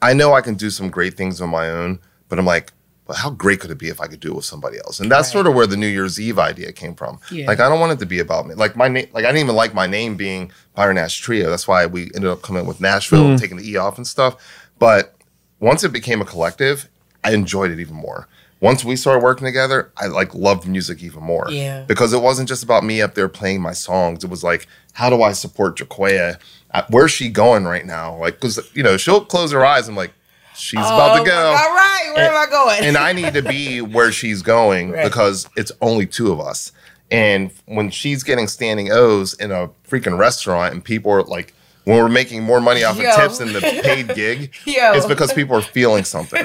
I know I can do some great things on my own, but I'm like, well, how great could it be if I could do it with somebody else? And that's Right. sort of where the New Year's Eve idea came from. Yeah. Like, I don't want it to be about me. Like my name, like I didn't even like my name being Byron Nash Trio. That's why we ended up coming with Nashville and taking the E off and stuff. But once it became a collective, I enjoyed it even more. Once we started working together, I like loved music even more. Yeah. Because it wasn't just about me up there playing my songs. It was like, how do I support Jaquia? Uh, Where's she going right now? Like, because you know, she'll close her eyes and like, she's about Oh to go All right, where am I going? and I need to be where she's going Right. because it's only two of us. And when she's getting standing O's in a freaking restaurant and people are like, when we're making more money off Yo. of tips than the paid gig, Yo. it's because people are feeling something.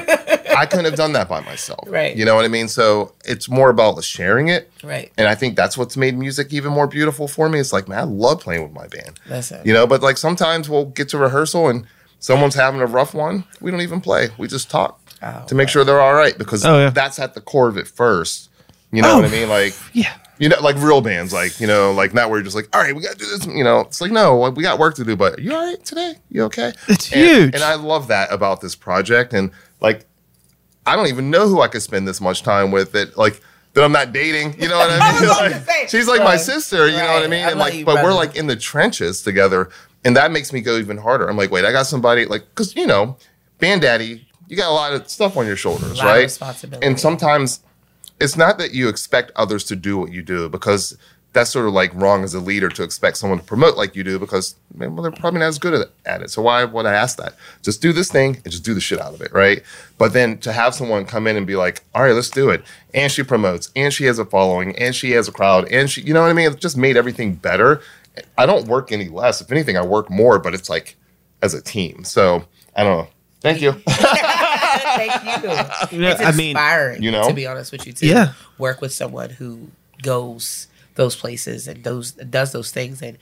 I couldn't have done that by myself. Right. You know what I mean? So it's more about sharing it. right. And I think that's what's made music even more beautiful for me. It's like, man, I love playing with my band. Listen. You know, but like sometimes we'll get to rehearsal and someone's having a rough one. We don't even play. We just talk Oh, to make sure they're all right because Oh, yeah. that's at the core of it first. You know Oh, what I oh, mean? Like, yeah. you know, like real bands, like, you know, like not where you're just like, all right, we got to do this. You know, it's like, no, like, we got work to do, but you all right today? You okay? It's And- huge. And I love that about this project. And like, I don't even know who I could spend this much time with that, like, that I'm not dating. You know what I I mean? was about to Like, say, she's like my sister. You know what I mean? And love like, you, but we're like in the trenches together, and that makes me go even harder. I'm like, wait, I got somebody like, because you know, band daddy, you got a lot of stuff on your shoulders, right? responsibility. And sometimes it's not that you expect others to do what you do because that's sort of like wrong as a leader to expect someone to promote like you do because man, well, they're probably not as good at, at it. So why would I ask that? Just do this thing and just do the shit out of it, right? But then to have someone come in and be like, all right, let's do it. And she promotes and she has a following and she has a crowd and she, you know what I mean? It just made everything better. I don't work any less. If anything, I work more, but it's like as a team. So I don't know. Thank you. Thank you. Yeah, it's I mean, inspiring, you know? to be honest with you, to Yeah. Work with someone who goes those places and those does those things, and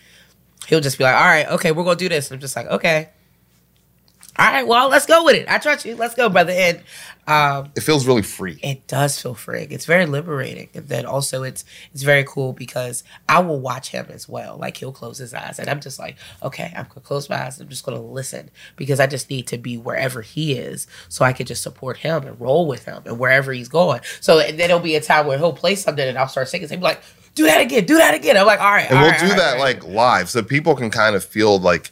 he'll just be like, "All right, okay, we're gonna do this." And I'm just like, "Okay, all right, well, let's go with it. I trust you. Let's go, brother." And um, it feels really free. it does feel free. It's very liberating, and then also it's it's very cool because I will watch him as well. Like he'll close his eyes, and I'm just like, okay, I'm gonna close my eyes. I'm just gonna listen because I just need to be wherever he is, so I can just support him and roll with him and wherever he's going. So then there'll be a time where he'll play something, and I'll start singing. He'll be like, do that again, do that again. I'm like, all right, and all we'll right, do right, that right. like live so people can kind of feel like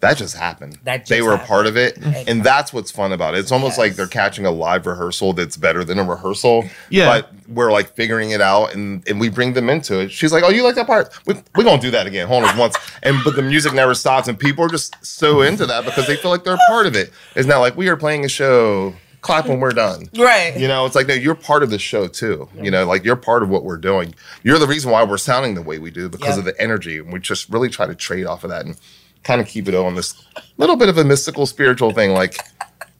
that just happened That just they were a happened. part of it and that's what's fun about it it's almost like they're catching a live rehearsal that's better than a rehearsal Yeah. but we're like figuring it out and, and we bring them into it she's like oh you like that part we, we're gonna do that again hold on once and but the music never stops and people are just so into that because they feel like they're a part of it it's not like we are playing a show clap when we're done right. you know, it's like no, you're part of the show too. You know, like you're part of what we're doing. You're the reason why we're sounding the way we do because Yeah. of the energy, and we just really try to trade off of that and kind of keep it on this little bit of a mystical, spiritual thing. Like,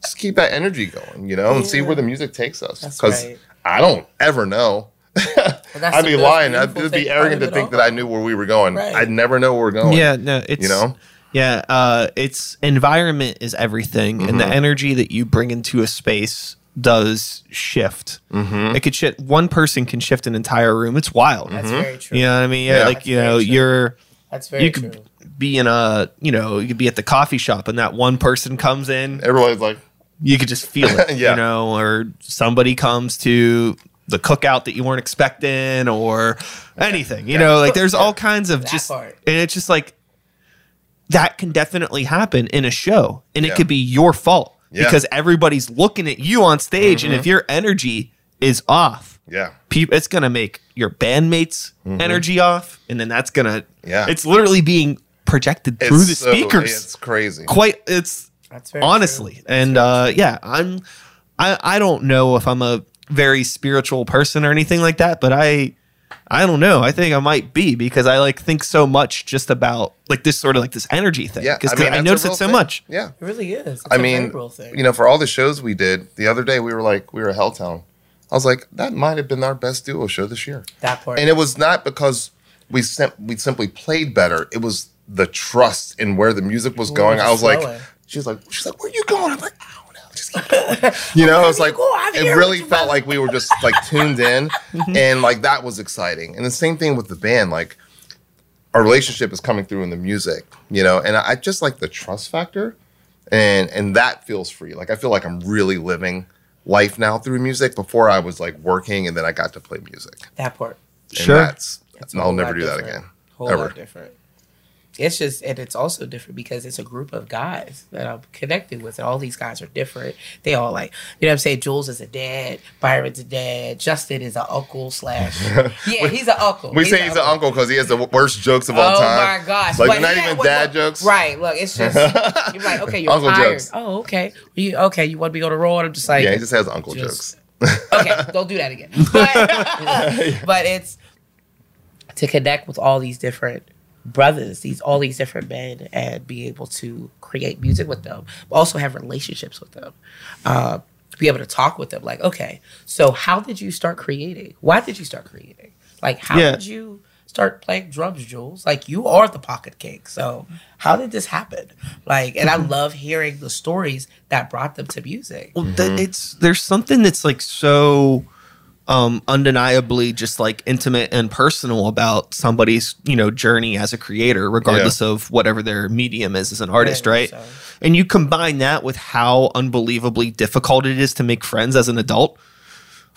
just keep that energy going, you know, and see where the music takes us. Because right. I don't ever know. that's I'd be lying. I'd beautiful it'd be arrogant to think all. that I knew where we were going. Right. I'd never know where we're going. Yeah, no, it's You know? Yeah, uh, it's environment is everything, and the Mm-hmm. energy that you bring into a space does shift. Mm-hmm. It could shift. One person can shift an entire room. It's wild. That's very true. You know what I mean? Yeah, Yeah. like That's you know, true. you're That's very you true. Could be in a you know you could be at the coffee shop, and that one person comes in, Everybody's like, you could just feel it. Yeah. You know, or somebody comes to the cookout that you weren't expecting, or anything. You know, like there's all kinds of That just, part. and it's just like that can definitely happen in a show, and it could be your fault Yeah. Mm-hmm. because everybody's looking at you on stage, and if your energy is off, yeah, peop it's gonna make your bandmates energy off, and then that's gonna Mm-hmm. Yeah. it's literally being projected through the so- speakers. it's crazy. Quite, it's That's very honestly, true. and uh, yeah, I'm I I don't know if I'm a very spiritual person or anything like that, but I I don't know. I think I might be because I like think so much just about like this sort of like this energy thing. Yeah, because I, mean, that's a notice it so thing. much. Yeah, It really is. It's I a mean, thing. you know, for all the shows we did the other day, we were like, we were at Helltown. I was like, that might have been our best duo show this year, that part. and it was not because we sim- we simply played better. It was the trust in where the music was Ooh, going. it's I was like, flowing. she was like, she's like, where are you going? I'm like, I don't know, just keep going. You know, it's Where like you go? I'm it here really with you, felt brother. like we were just like tuned in, mm-hmm. and like that was exciting. And the same thing with the band, like our relationship is coming through in the music, you know, and I just like the trust factor, and and that feels free. Like I feel like I'm really living life now through music. Before I was like working, and then I got to play music. That part. And Sure. that's, That's a I'll never lot do that different. again. Whole ever. lot different. It's just, and it's also different because it's a group of guys that I'm connected with, and all these guys are different. They all like, you know what I'm saying? Jules is a dad, Byron's a dad, Justin is an uncle slash. Yeah, he's an uncle. We say he's an uncle because he has the worst jokes of Oh all time. Oh my gosh! Like But not even what- dad what- jokes. right? Look, it's just you're like, okay, you're Uncle tired. jokes. Oh, okay. You okay? You want to be on the road? I'm just like, Yeah, he just has uncle Just- jokes. okay, don't do that again. But, but it's to connect with all these different brothers, these all these different men, and be able to create music with them, but also have relationships with them. Uh, be able to talk with them, like, okay, so how did you start creating? Why did you start creating? Like, how Yeah. did you start playing drums, Jules? Like, you are the pocket king. So, how did this happen? Like, and I love hearing the stories that brought them to music. Well, th- it's there's something that's like so um undeniably just like intimate and personal about somebody's you know journey as a creator regardless of whatever their medium is as an artist Right, right so- and you combine that with how unbelievably difficult it is to make friends as an adult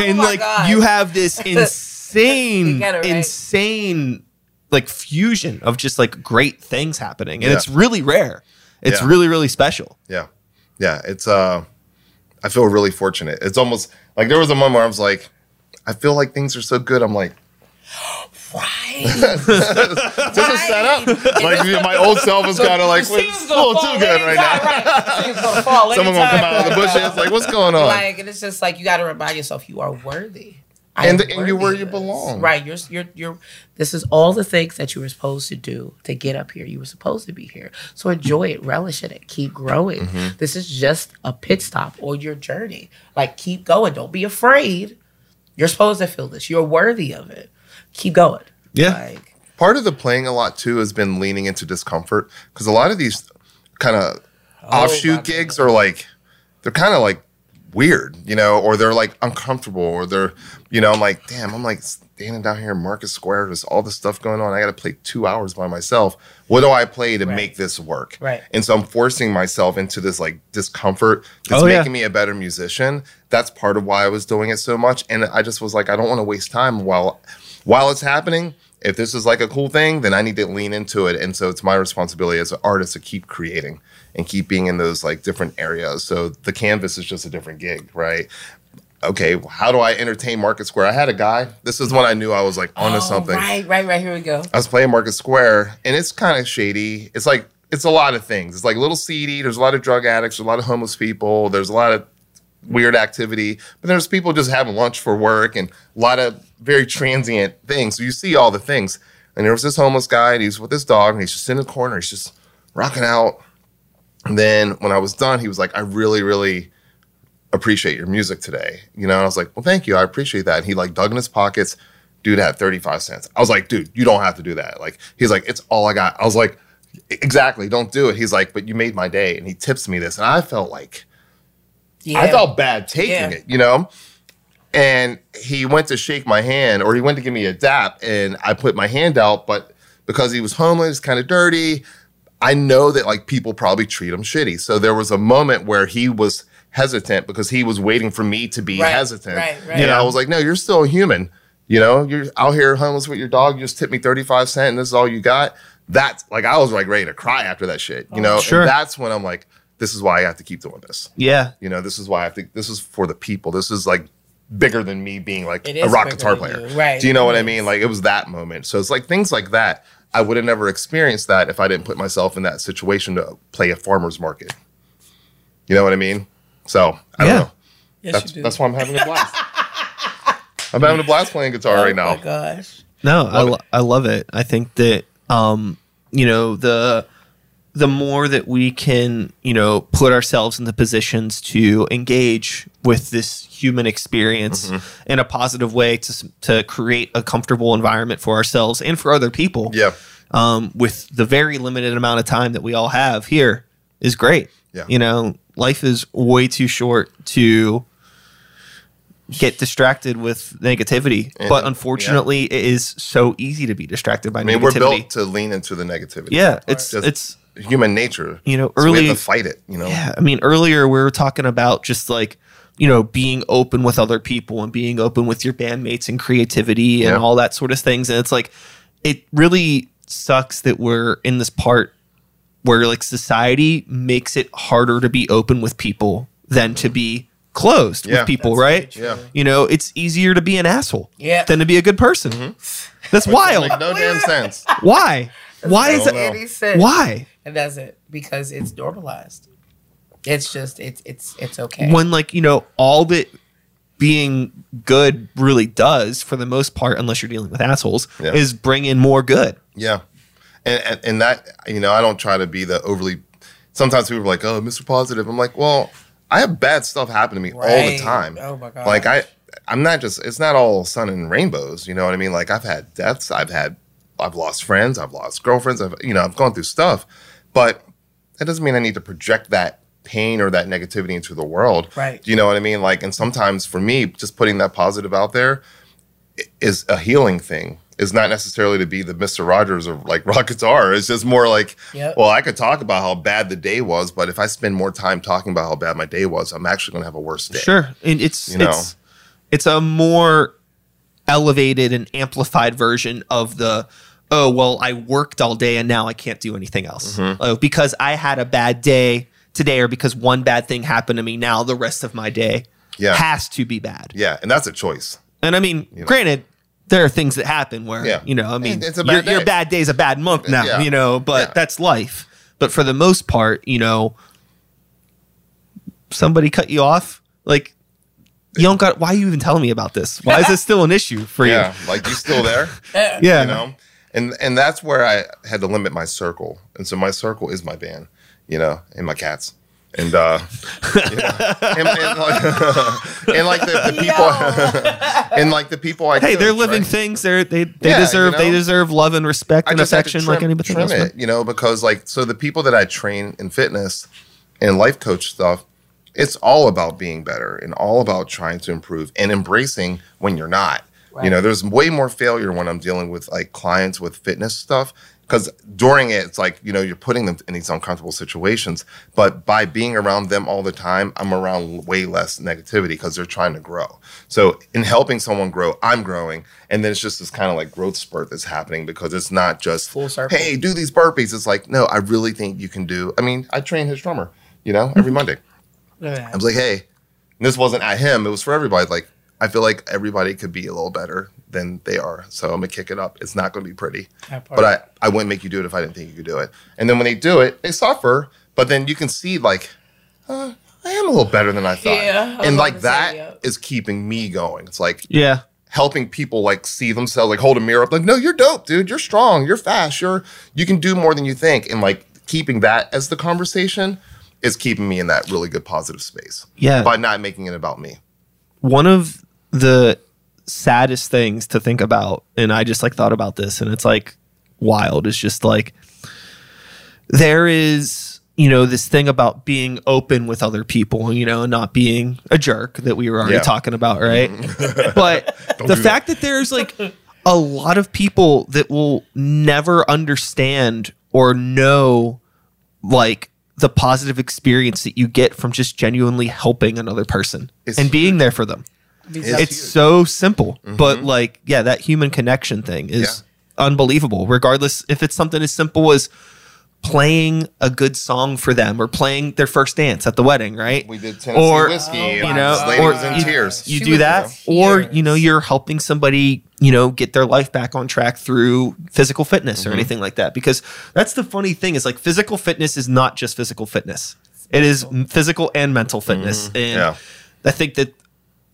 and my like God. you have this insane it right. insane like fusion of just like great things happening and Yeah. it's really rare it's Yeah. really really special Yeah. Yeah. It's uh I feel really fortunate. It's almost like there was a moment where I was like, I feel like things are so good. I'm like, Right. just a setup. Like my old self was kind of like, it's a little too good right now. gonna Someone gonna come out of the bushes. Like, what's going on? Like, and it's just like you got to remind yourself you are worthy. I And the- and you're where you belong. Right. You're you're you're. This is all the things that you were supposed to do to get up here. You were supposed to be here. So enjoy it, relish it, keep growing. Mm-hmm. This is just a pit stop on your journey. Like keep going. Don't be afraid. You're supposed to feel this. You're worthy of it. Keep going. Yeah. Like, Part of the playing a lot too has been leaning into discomfort because a lot of these kind of Oh, offshoot gigs are like they're kind of like weird, you know, or they're like uncomfortable, or they're, you know, I'm like, damn, I'm like standing down here in Market Square, there's all this stuff going on. I got to play two hours by myself. What do I play to Right. make this work? Right. And so I'm forcing myself into this like discomfort that's Oh, yeah. making me a better musician. That's part of why I was doing it so much. And I just was like, I don't want to waste time while while it's happening. If this is like a cool thing, then I need to lean into it. And so it's my responsibility as an artist to keep creating and keep being in those like different areas. So the canvas is just a different gig, right? Okay, how do I entertain Market Square? I had a guy. This is when I knew I was like onto oh, something. Right, right, right. Here we go. I was playing Market Square, and it's kind of shady. It's like it's a lot of things. It's like a little seedy. There's a lot of drug addicts. There's a lot of homeless people. There's a lot of weird activity. But there's people just having lunch for work and a lot of very transient things. So you see all the things. And there was this homeless guy, and he's with his dog, and he's just sitting in the corner. He's just rocking out. And then when I was done, he was like, "I really, really." appreciate your music today. You know, and I was like, well, thank you. I appreciate that. And he like dug in his pockets. Dude had 35 cents. I was like, dude, you don't have to do that. Like, he's like, it's all I got. I was like, exactly, don't do it. He's like, but you made my day. And he tips me this. And I felt like, Yeah. I felt bad taking Yeah. it, you know? And he went to shake my hand or he went to give me a dap and I put my hand out, but because he was homeless, kind of dirty, I know that like people probably treat him shitty. So there was a moment where he was hesitant because he was waiting for me to be Right, hesitant. right, right. And Yeah. I was like, no, you're still a human. You know, you're out here homeless with your dog. You just tipped me 35 cents and this is all you got. That's like, I was like ready to cry after that shit, you know? Sure. And that's when I'm like, this is why I have to keep doing this. Yeah. You know, this is why I think this is for the people. This is like bigger than me being like a rock guitar player. you. Right. Do you know what It I mean? Like it was that moment. So it's like things like that. I would have never experienced that if I didn't put myself in that situation to play a farmer's market. You know what I mean? So I Yeah. don't know. Yes, That's you do. that's why I'm having a blast. I'm having a blast playing guitar oh right now. my gosh. No, I, lo- I love it. I think that um, you know the the more that we can you know put ourselves in the positions to engage with this human experience in a positive way to to create a comfortable environment for ourselves and for other people. Yeah. um, with the very limited amount of time that we all have here is great. Yeah. You know, life is way too short to get distracted with negativity. And- but unfortunately, it is so easy to be distracted by I mean, negativity. we're built to lean into the negativity. yeah, it's Just- it's human nature. you know So we early have to fight it. You know. Yeah, I mean, earlier we were talking about just like you know being open with other people and being open with your bandmates and creativity and Yeah. all that sort of things. And it's like it really sucks that we're in this part where like society makes it harder to be open with people than to be closed Yeah. with people, That's right? very Yeah. You know, it's easier to be an asshole Yeah. than to be a good person. Mm-hmm. That's wild. No damn sense. Why? Why is don't it? know. Any sense. Why? And that's it because it's normalized. It's just it's it's it's okay. when like you know all that being good really does for the most part unless you're dealing with assholes Yeah. is bring in more good Yeah, and, and and that you know I don't try to be the overly. Sometimes people are like, "Oh, Mr. Positive." I'm like, well, I have bad stuff happen to me all the time. Oh my God. Like I, I'm not just. It's not all sun and rainbows. You know what I mean? Like I've had deaths. I've had. I've lost friends. I've lost girlfriends. I've you know I've gone through stuff, but that doesn't mean I need to project that pain or that negativity into the world. Right. Do you know what I mean? Like, and sometimes for me, just putting that positive out there is a healing thing. Is not necessarily to be the Mister Rogers of like rock guitar. It's just more like, Yep. well, I could talk about how bad the day was, but if I spend more time talking about how bad my day was, I'm actually going to have a worse day. sure and it's You know. it's it's a more elevated and amplified version of the oh well i worked all day and now i can't do anything else Mm-hmm. oh because i had a bad day today or because one bad thing happened to me now the rest of my day Yeah. has to be bad Yeah, and that's a choice. And I mean, know. granted, there are things that happen where, Yeah. you know, I mean, It's a your, bad your day. bad day's a bad month now, Yeah. you know, but Yeah. that's life. But for the most part, you know, somebody cut you off, like, you don't got, why are you even telling me about this? Why is this still an issue for you? Yeah, like you still there? Yeah. Yeah. you know and and that's where i had to limit my circle and so my circle is my band you know and my cats and uh you know, and, and like, and like the, the people and like the people i Hey, could, they're living right? things. They're, they they Yeah, deserve you they deserve love and respect I and just had to affection trim, like anybody trim else. it, you know, because like so the people that I train in fitness and life coach stuff, it's all about being better and all about trying to improve and embracing when you're not. You know, there's way more failure when I'm dealing with like clients with fitness stuff because during it, it's like you know you're putting them in these uncomfortable situations. But by being around them all the time, I'm around way less negativity because they're trying to grow. So in helping someone grow, I'm growing, and then it's just this kind of like growth spurt that's happening because it's not just. Hey, do these burpees. It's like no, I really think you can do. I mean, I train his drummer, you know, every Monday. I was like, hey, and this wasn't at him. It was for everybody. Like, I feel like everybody could be a little better than they are. So I'm gonna kick it up. It's not gonna be pretty, but I I wouldn't make you do it if I didn't think you could do it. And then when they do it, they suffer. But then you can see like, uh, I am a little better than I thought. Yeah, I and like to say, that is yeah. keeping me going. It's like Yeah. helping people like see themselves, like hold a mirror up, like, no, you're dope, dude. You're strong. You're fast. You're you can do more than you think. And like keeping that as the conversation is keeping me in that really good positive space. Yeah. By not making it about me. one of the saddest things to think about and i just like thought about this and it's like wild. Is just like there is you know this thing about being open with other people you know and not being a jerk that we were already Yeah. talking about right? But the fact that. there's like a lot of people that will never understand or know like the positive experience that you get from just genuinely helping another person It's and being there for them It's it's huge. so simple but like yeah that human connection thing is unbelievable regardless if it's something as simple as playing a good song for them or playing their first dance at the wedding right We did Tennessee Or, whiskey. Oh you know this lady or was in you, tears. you She do was that in or tears. you know you're helping somebody you know get their life back on track through physical fitness Mm-hmm. or anything like that because that's the funny thing is like physical fitness is not just physical fitness it is physical and mental fitness and Mm-hmm. Yeah. i think that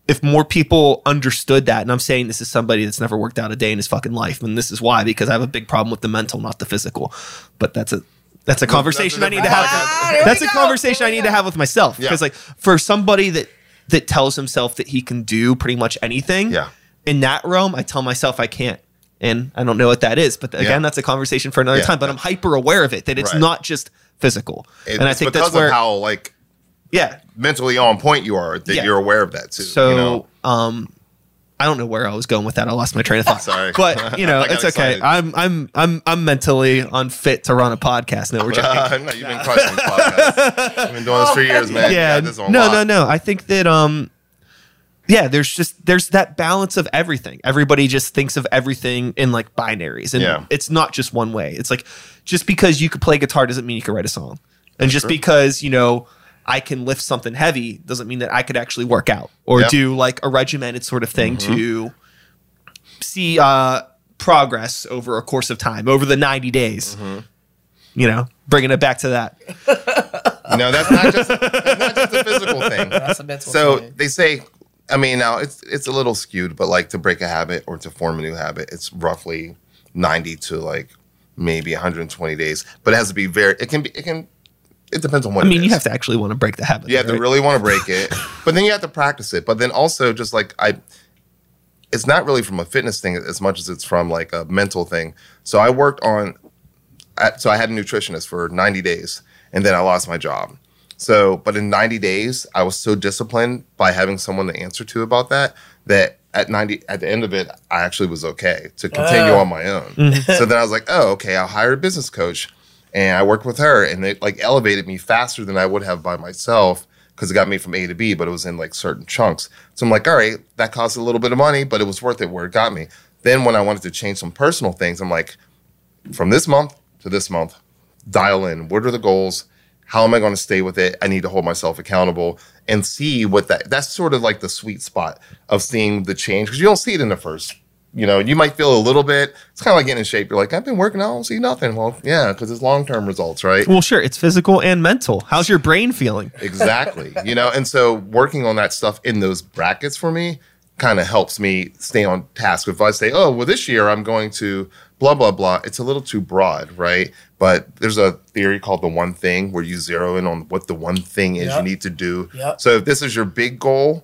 if more people understood that, and I'm saying this is somebody that's never worked out a day in his fucking life, and this is why because I have a big problem with the mental, not the physical. But that's a that's a conversation I need to have. Ah, that's a go. conversation I need to have with myself Yeah. because like for somebody that that tells himself that he can do pretty much anything, Yeah. in that realm, I tell myself I can't. and I don't know what that is. But again, Yeah. that's a conversation for another Yeah. time. But I'm hyper aware of it that it's Right. not just physical, It's and I think because that's where of how like yeah. mentally on point you are that Yeah. you're aware of that too. So you know? um, I don't know where I was going with that. I lost my train of thought. Sorry. but you know it's okay. excited. I'm I'm I'm I'm mentally unfit to run a podcast. No, we're joking. Uh, no, you've been crushing podcasts. I've been doing this for years, man. Yeah on no no no i think that um yeah there's just there's that balance of everything everybody just thinks of everything in like binaries and Yeah. it's not just one way it's like just because you could play guitar doesn't mean you can write a song and just because you know i can lift something heavy doesn't mean that i could actually work out or Yep. do like a regimented sort of thing Mm-hmm. to see uh progress over a course of time over the 90 days Mm-hmm. you know bringing it back to that No, that's not just that's not just a physical thing. That's a mental So thing. they say, I mean, now it's it's a little skewed, but like to break a habit or to form a new habit, it's roughly ninety to like maybe 120 days. But it has to be very. It can be. It can. It depends on what. i mean it you have to actually want to break the habit You have to really want to break it, but then you have to practice it. But then also, just like I, it's not really from a fitness thing as much as it's from like a mental thing. So I worked on, so I had a nutritionist for 90 days, and then I lost my job. So, but in 90 days, I was so disciplined by having someone to answer to about that that at 90, at the end of it, I actually was okay to continue Ah. on my own. so then I was like, oh, okay, I'll hire a business coach and I worked with her, and it like elevated me faster than I would have by myself because it got me from A to B, but it was in like certain chunks. So I'm like, all right, that cost a little bit of money, but it was worth it where it got me. Then when I wanted to change some personal things, I'm like, from this month to this month, dial in. What are the goals? How am I going to stay with it? I need to hold myself accountable and see what that. That's sort of like the sweet spot of seeing the change because you don't see it in the first. You know, you might feel a little bit. It's kind of like getting in shape. You're like, I've been working, I don't see nothing. Well, yeah, because it's long term results, right? Well, sure, it's physical and mental. How's your brain feeling? exactly you know and so working on that stuff in those brackets for me kind of helps me stay on task if i say oh well this year i'm going to blah blah blah it's a little too broad right but there's a theory called the one thing where you zero in on what the one thing is you need to do Yep. so if this is your big goal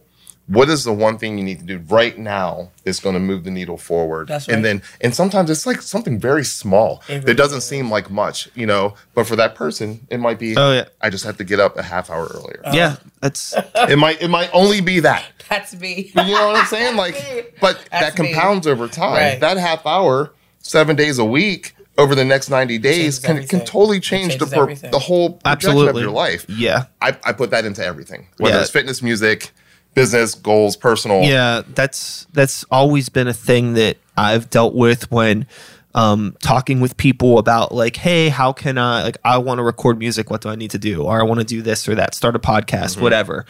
what is the one thing you need to do right now that's going to move the needle forward That's right. and then and sometimes it's like something very small It really that doesn't is. seem like much you know but for that person it might be Oh, yeah. i just have to get up a half hour earlier oh. yeah, that's it might it might only be that. That's me. You know what I'm saying? Like, but that That's me. compounds over time. Right. That half hour, seven days a week over the next 90 days Changes can, can totally change the per, the whole projection absolutely of your life. Yeah, I, I put that into everything, whether Yeah. it's fitness, music, business, goals, personal. yeah. That's that's always been a thing that I've dealt with when um, talking with people about like, hey, how can I like I want to record music? What do I need to do? Or I want to do this or that. Start a podcast, Mm-hmm. whatever.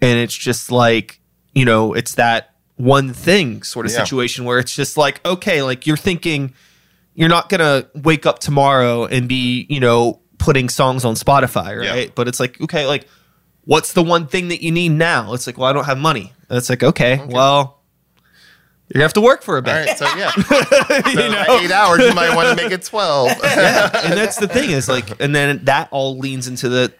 And it's just like you know, it's that one thing sort of Yeah. situation where it's just like, okay, like you're thinking you're not gonna wake up tomorrow and be, you know, putting songs on Spotify, Yeah. right? But it's like, okay, like what's the one thing that you need now? It's like, well, I don't have money. And it's like, okay, well, you're gonna have to work for a All bit. right. So, yeah. So you know? eight hours, you might want to make it 12. yeah, and that's the thing is like, and then that all leans into the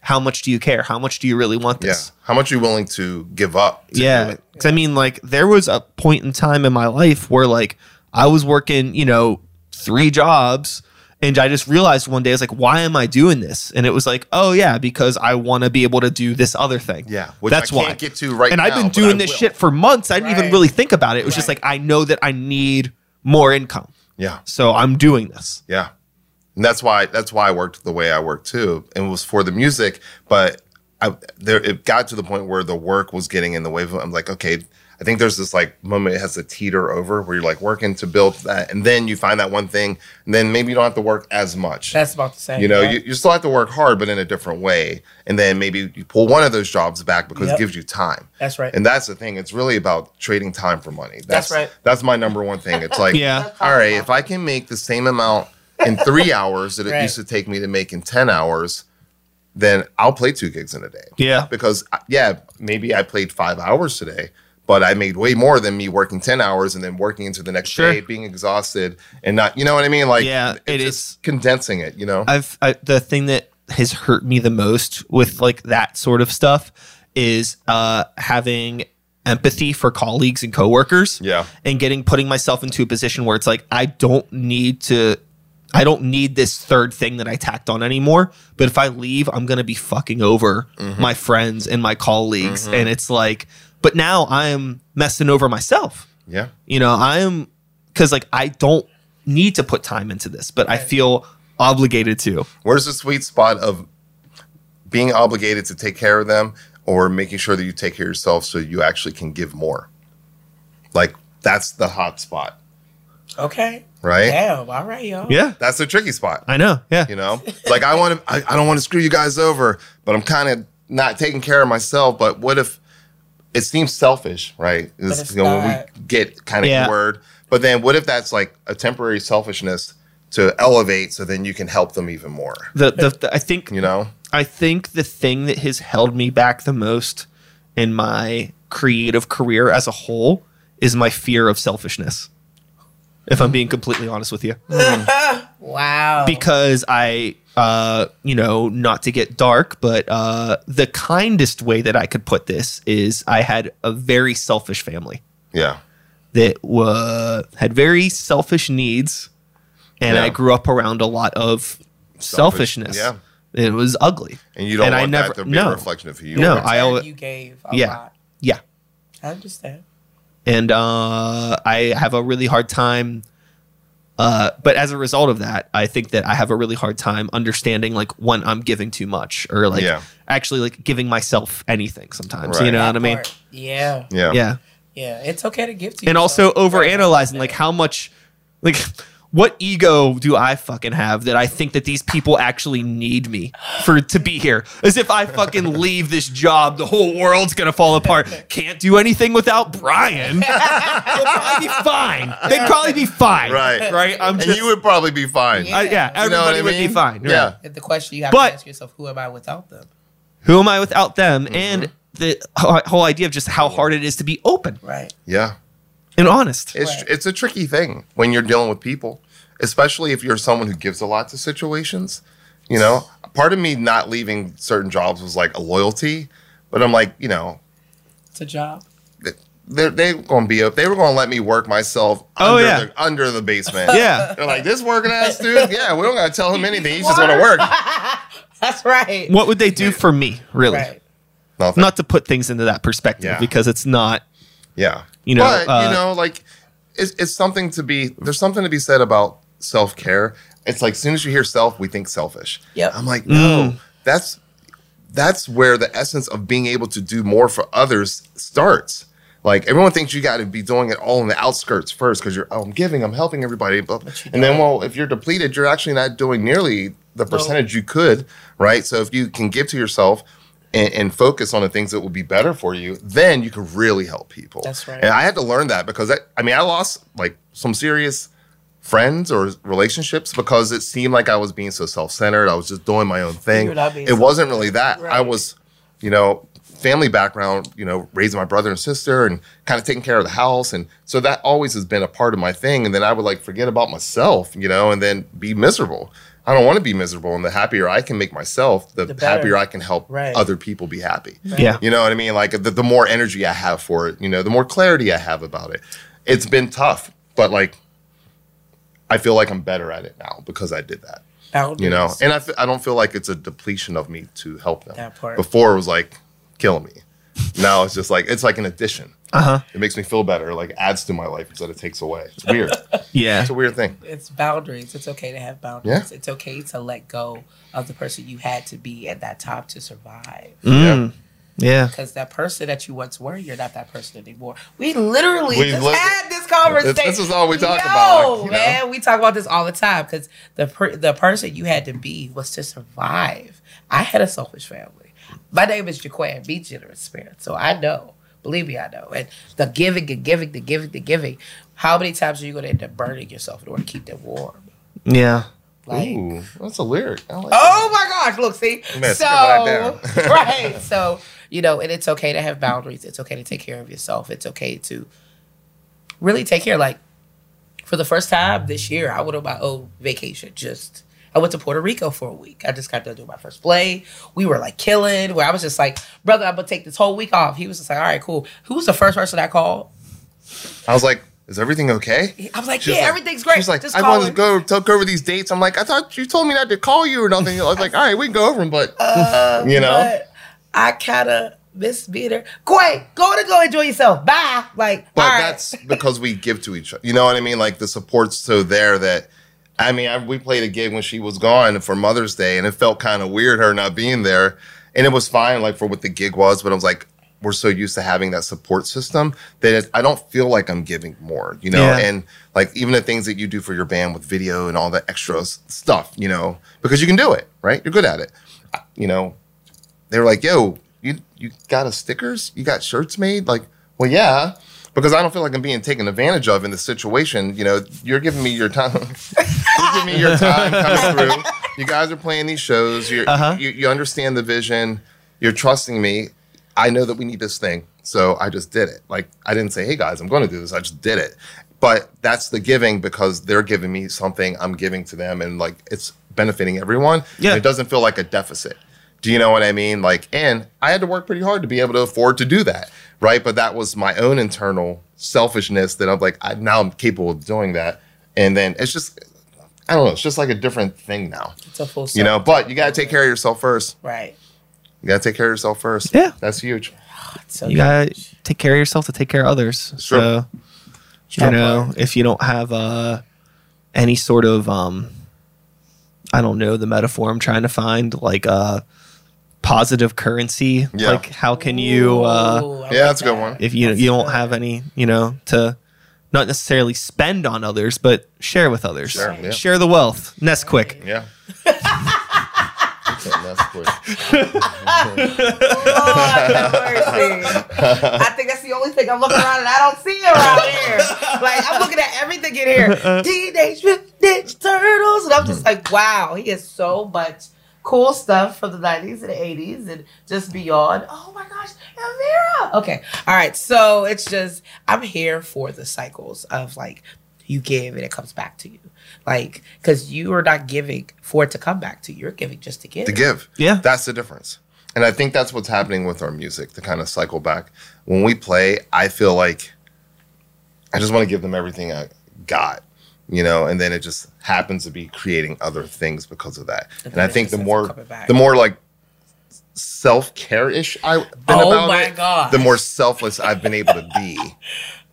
how much do you care? How much do you really want yeah. this? How much are you willing to give up? to Yeah. it? 'Cause I mean, like, there was a point in time in my life where, like, I was working, you know, three jobs. And I just realized one day, I was like, why am I doing this? And it was like, oh, yeah, because I want to be able to do this other thing. Yeah, which That's I why. can't get to right now. and. I've been doing I this will. shit for months. I didn't even Right. really think about it. It was just like, I know that I need more income. Yeah. So I'm doing this. Yeah. And that's why that's why I worked the way I worked too. And it was for the music, but I there it got to the point where the work was getting in the way of. I'm like, okay, I think there's this like moment it has to teeter over where you're like working to build that and then you find that one thing and then maybe you don't have to work as much. That's about the same. you know, yeah. you, you still have to work hard, but in a different way. And then maybe you pull one of those jobs back because Yep. it gives you time. That's right. And that's the thing. It's really about trading time for money. That's, That's right. That's my number one thing. It's like, Yeah. all right, if I can make the same amount in three hours that it Right. used to take me to make in 10 hours, then I'll play two gigs in a day. Yeah. Because, uh, yeah, maybe I played five hours today, but I made way more than me working 10 hours and then working into the next Sure. day, being exhausted and not, you know what I mean? Like, Yeah, it is. condensing it, you know? I've I, the thing that has hurt me the most with like that sort of stuff is uh having empathy for colleagues and coworkers. Yeah. And getting putting myself into a position where it's like I don't need to I don't need this third thing that I tacked on anymore. But if I leave, I'm gonna be fucking over my friends and my colleagues. And it's like, but now I am messing over myself. Yeah. You know, I am because like I don't need to put time into this, but I feel obligated to. Where's the sweet spot of being obligated to take care of them or making sure that you take care of yourself so you actually can give more? Like that's the hot spot, Okay. right? Damn. All right, yo. Yeah. That's the tricky spot. I know. Yeah. You know, like I want to, I, I don't want to screw you guys over, but I'm kind of not taking care of myself. But what if it seems selfish, right? It's, it's you know, when we get kind of Yeah. word, but then what if that's like a temporary selfishness to elevate, so then you can help them even more. The, the, the I think You know, I think the thing that has held me back the most in my creative career as a whole is my fear of selfishness. If I'm being completely honest with you. Hmm. Wow. Because I uh, you know, not to get dark, but uh the kindest way that I could put this is I had a very selfish family yeah, that uh, had very selfish needs and Yeah. I grew up around a lot of Selfish, selfishness. yeah. It was ugly. and you don't And I want never- that to be no. a reflection of who you No, are. I always- you gave a Yeah. lot. Yeah. I understand. and uh, I have a really hard time. Uh, but as a result of that, I think that I have a really hard time understanding like when I'm giving too much or like Yeah. actually like giving myself anything sometimes. Right. You know That what I mean? part. Yeah. yeah, Yeah. Yeah. It's okay to give to And yourself. also over Right. analyzing like how much like what ego do I fucking have that I think that these people actually need me for to be here? As if I fucking leave this job, the whole world's gonna fall apart. Can't do anything without Brian. They'll probably be fine. They'd probably be fine. Right. Right. I'm just, and just you would probably be fine. I- yeah, You know what everybody I would be fine. right. Yeah. The question you have But- to ask yourself: Who am I without them? Who am I without them? Mm-hmm. And the whole whole idea of just how hard it is to be open Right. Yeah. and honest. It's Right. it's a tricky thing when you're dealing with people, especially if you're someone who gives a lot to situations. You know, part of me not leaving certain jobs was like a loyalty, but I'm like, you know, It's a job. they're they going to be up. They were going to let me work myself Oh, under, yeah. the, under the basement. Yeah. They're like, this working ass dude. Yeah, we don't got to tell him anything. He's just going to work. That's right. What would they do for me, really? Right. Nothing. Not to put things into that perspective Yeah. because it's not Yeah. You know, but uh, you know, like it's, it's something to be. There's something to be said about self care. It's like as soon as you hear self, we think selfish. Yep. I'm like, no, Mm. that's that's where the essence of being able to do more for others starts. Like everyone thinks you got to be doing it all in the outskirts first because you're, oh, I'm giving, I'm helping everybody. But, you and then, well, if you're depleted, you're actually not doing nearly the percentage you could, right? So if you can give to yourself and, and focus on the things that will be better for you, then you can really help people. That's right. And I had to learn that because I, I mean, I lost like some serious friends or relationships because it seemed like I was being so self-centered. I was just doing my own thing. You're not being It wasn't really that. I was, you know, family background, you know, raising my brother and sister and kind of taking care of the house. And so that always has been a part of my thing. And then I would like forget about myself, you know, and then be miserable. I don't want to be miserable. And the happier I can make myself, the, The happier I can help Right. other people be happy. Yeah. You know what I mean? Like the, the more energy I have for it, you know, the more clarity I have about it. It's been tough, but like I feel like I'm better at it now because I did that. Boundaries. You know, and I f- I don't feel like it's a depletion of me to help them. That part. Before it was like killing me. Now it's just like it's like an addition. Uh huh. It makes me feel better. Like adds to my life instead of takes away. It's weird. Yeah. it's a weird thing. it's boundaries. It's okay to have boundaries. It's okay to let go of the person you had to be at that top to survive. Mm. Yeah. Because that person that you once were, you're not that person anymore. We literally We just lit- had this conversation. This is all we talk Yo, about, like, you know? man, we talk about this all the time because the per- the person you had to be was to survive. I had a selfish family. My name is Jaquan, be generous spirit. So I know, believe me, I know. And the giving, the giving, the giving, the giving. How many times are you going to end up burning yourself in order to keep them warm? Yeah. Like, Ooh, that's a lyric. I like Oh my gosh! Look, see. So scribble that down. right. So you know, and it's okay to have boundaries. It's okay to take care of yourself. It's okay to really take care. Like for the first time this year, I went on my own vacation. Just I went to Puerto Rico for a week. I just got done doing my first play. We were like killing. Where I was just like, brother, I'm gonna take this whole week off. He was just like, all right, cool. Who was the first person I called? I was like, is everything okay? I was like, She yeah, like- everything's great. She's like, just I want to go talk over these dates. I'm like, I thought you told me not to call you or nothing. I was like, all right, we can go over them, but you know, Uh, But I kind of miss being there. Quay, go to go enjoy yourself. Bye. Like, but all right. that's because we give to each other. You know what I mean? Like the support's so there that. I mean, I, we played a gig when she was gone for Mother's Day, and it felt kind of weird her not being there. And it was fine, like for what the gig was, but I was like, we're so used to having that support system that it, I don't feel like I'm giving more, you know. Yeah. And like even the things that you do for your band with video and all the extra stuff, you know, because you can do it, right? You're good at it, you know. They were like, "Yo, you you got a stickers? You got shirts made?" Like, well, yeah, because I don't feel like I'm being taken advantage of in this situation. You know, you're giving me your time. you're giving me your time coming through. You guys are playing these shows. You're, Uh-huh. you you understand the vision. You're trusting me. I know that we need this thing, so I just did it. Like I didn't say, "Hey guys, I'm going to do this." I just did it. But that's the giving because they're giving me something. I'm giving to them, and like it's benefiting everyone. Yeah. It doesn't feel like a deficit. Do you know what I mean? Like, and I had to work pretty hard to be able to afford to do that, right? But that was my own internal selfishness that I'm like, I, now I'm capable of doing that. And then it's just, I don't know, it's just like a different thing now, it's a full you know. But you got to take care of yourself first. Right. You got to take care of yourself first. Yeah. that's huge. So You gotta take care of yourself to take care of others. Sure. So you know, if you don't have uh, any sort of um, I don't know the metaphor I'm trying to find, like uh, positive currency. Yeah. Like how can you uh, Ooh, Yeah, like that's a good one. if you That's you don't good. have any, you know, to not necessarily spend on others, but share with others. Share, yeah. Share the wealth. Nesquik. Yeah. That's quick. Lord have mercy. I think that's the only thing I'm looking around and I don't see around here. Like I'm looking at everything in here. Teenage Mutant Ninja Turtles, and I'm just like, wow, he has so much cool stuff from the 90s and 80s and just beyond. Oh my gosh, Elvira. Okay, all right. So it's just I'm here for the cycles of like you give and it comes back to you, like because you are not giving for it to come back to you. You're giving just to give. to give. Yeah. That's the difference. And I think that's what's happening with our music to kind of cycle back. When we play, I feel like I just want to give them everything I got, you know, and then it just happens to be creating other things because of that. And And I think the more the more like self care ish I've been Oh about my it, gosh. the more selfless I've been able to be.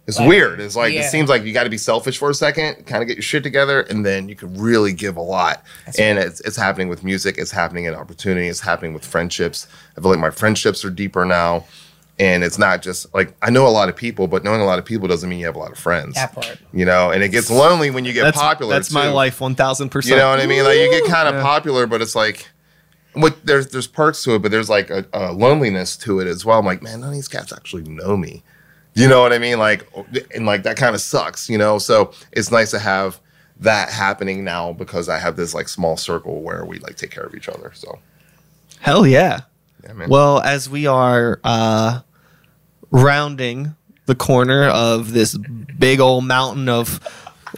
It's weird. It's like Yeah. it seems like you got to be selfish for a second, kind of get your shit together, and then you can really give a lot. and it's it's happening with music. It's happening in opportunity. It's happening with friendships. I feel like my friendships are deeper now, and it's not just like I know a lot of people, but knowing a lot of people doesn't mean you have a lot of friends. That part. You know, and it gets lonely when you get That's popular. That's my life, one thousand percent. You know what I mean? Like you get kind of Yeah. popular, but it's like what there's there's perks to it, but there's like a, a loneliness to it as well. I'm like, man, none of these cats actually know me. You know what I mean? Like, oh, and like that kind of sucks, you know. So it's nice to have that happening now because I have this like small circle where we like take care of each other. So Hell yeah. Yeah, man. Well, as we are uh, rounding the corner of this big old mountain of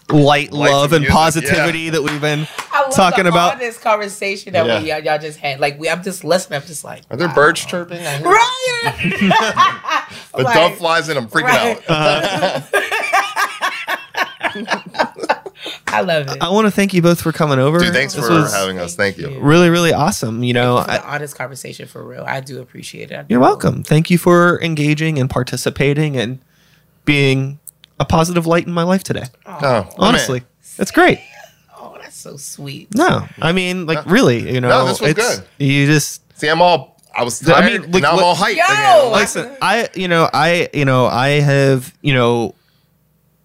light, Life love, and and music, positivity that we've been talking about. This conversation that we y'all, y'all just had. Like we, I'm just listening. I'm just like, Are there wow. birds chirping? I Right. The Like, dove flies in. I'm freaking right. out. I love it. I want to thank you both for coming over. Dude, thanks This for was having us. Thank you. really, really awesome. You know, For I, the honest conversation for real. I do appreciate it. I you're do. welcome. Thank you for engaging and participating and being a positive light in my life today. Oh, oh man. Honestly, it's great. Oh, that's so sweet. No, I mean, like, really, you know, No, this was it's, good. You just See, I'm all. I was I tired. mean, and like, now I'm what- all hyped Yo! again. Like, listen i you know i you know i have you know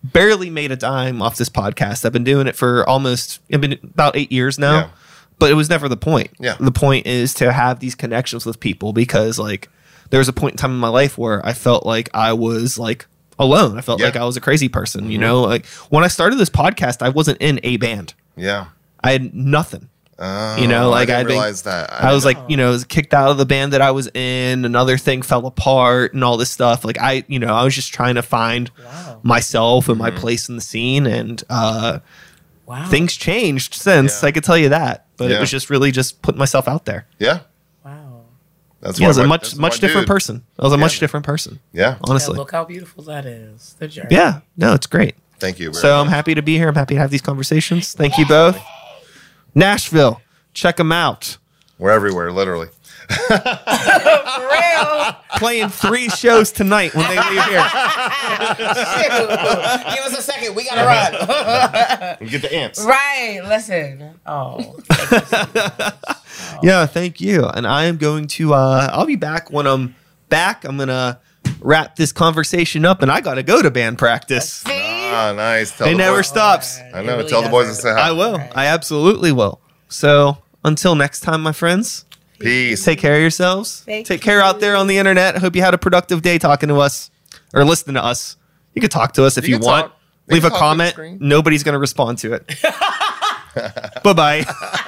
barely made a dime off this podcast i've been doing it for almost i've been about eight years now Yeah. but it was never the point Yeah. the point is to have these connections with people because like there was a point in time in my life where i felt like i was like alone i felt Yeah. Mm-hmm. like i was a crazy person you know like when i started this podcast i wasn't in a band yeah. i had nothing Oh, You know, like, I I'd didn't been- realize that. I was didn't- like, you know, was kicked out of the band that I was in. Another thing fell apart and all this stuff. Like I, you know, I was just trying to find Wow. myself and Mm-hmm. my place in the scene, and uh, Wow. things changed since. Yeah. I could tell you that. but it was just really just putting myself out there. Yeah. Wow. That's Yeah, I was a much much different dude. person. I was a Yeah. much different person, Yeah. honestly. And look how beautiful that is. The journey. Yeah, no, it's great. Thank you. very So I'm happy to be here. I'm happy to have these conversations. Thank you both. Nashville, check them out. We're everywhere, literally. For real. Playing three shows tonight when they leave here. Shoot. Give us a second. We gotta run. We get the ants. right. Listen. Oh. Yeah, thank you. And I am going to. uh I'll be back when I'm back. I'm gonna wrap this conversation up, and I gotta go to band practice. See? Ah, nice. Tell It the never boys- stops. I know. Tell the boys to say hi. I will. Right. I absolutely will. So until next time, my friends, Peace. take care of yourselves. Thank take care out there on the internet. I hope you had a productive day talking to us or listening to us. You can talk to us if You you, want. talk. Leave a talk on the comment. Nobody's going to respond to it. bye bye.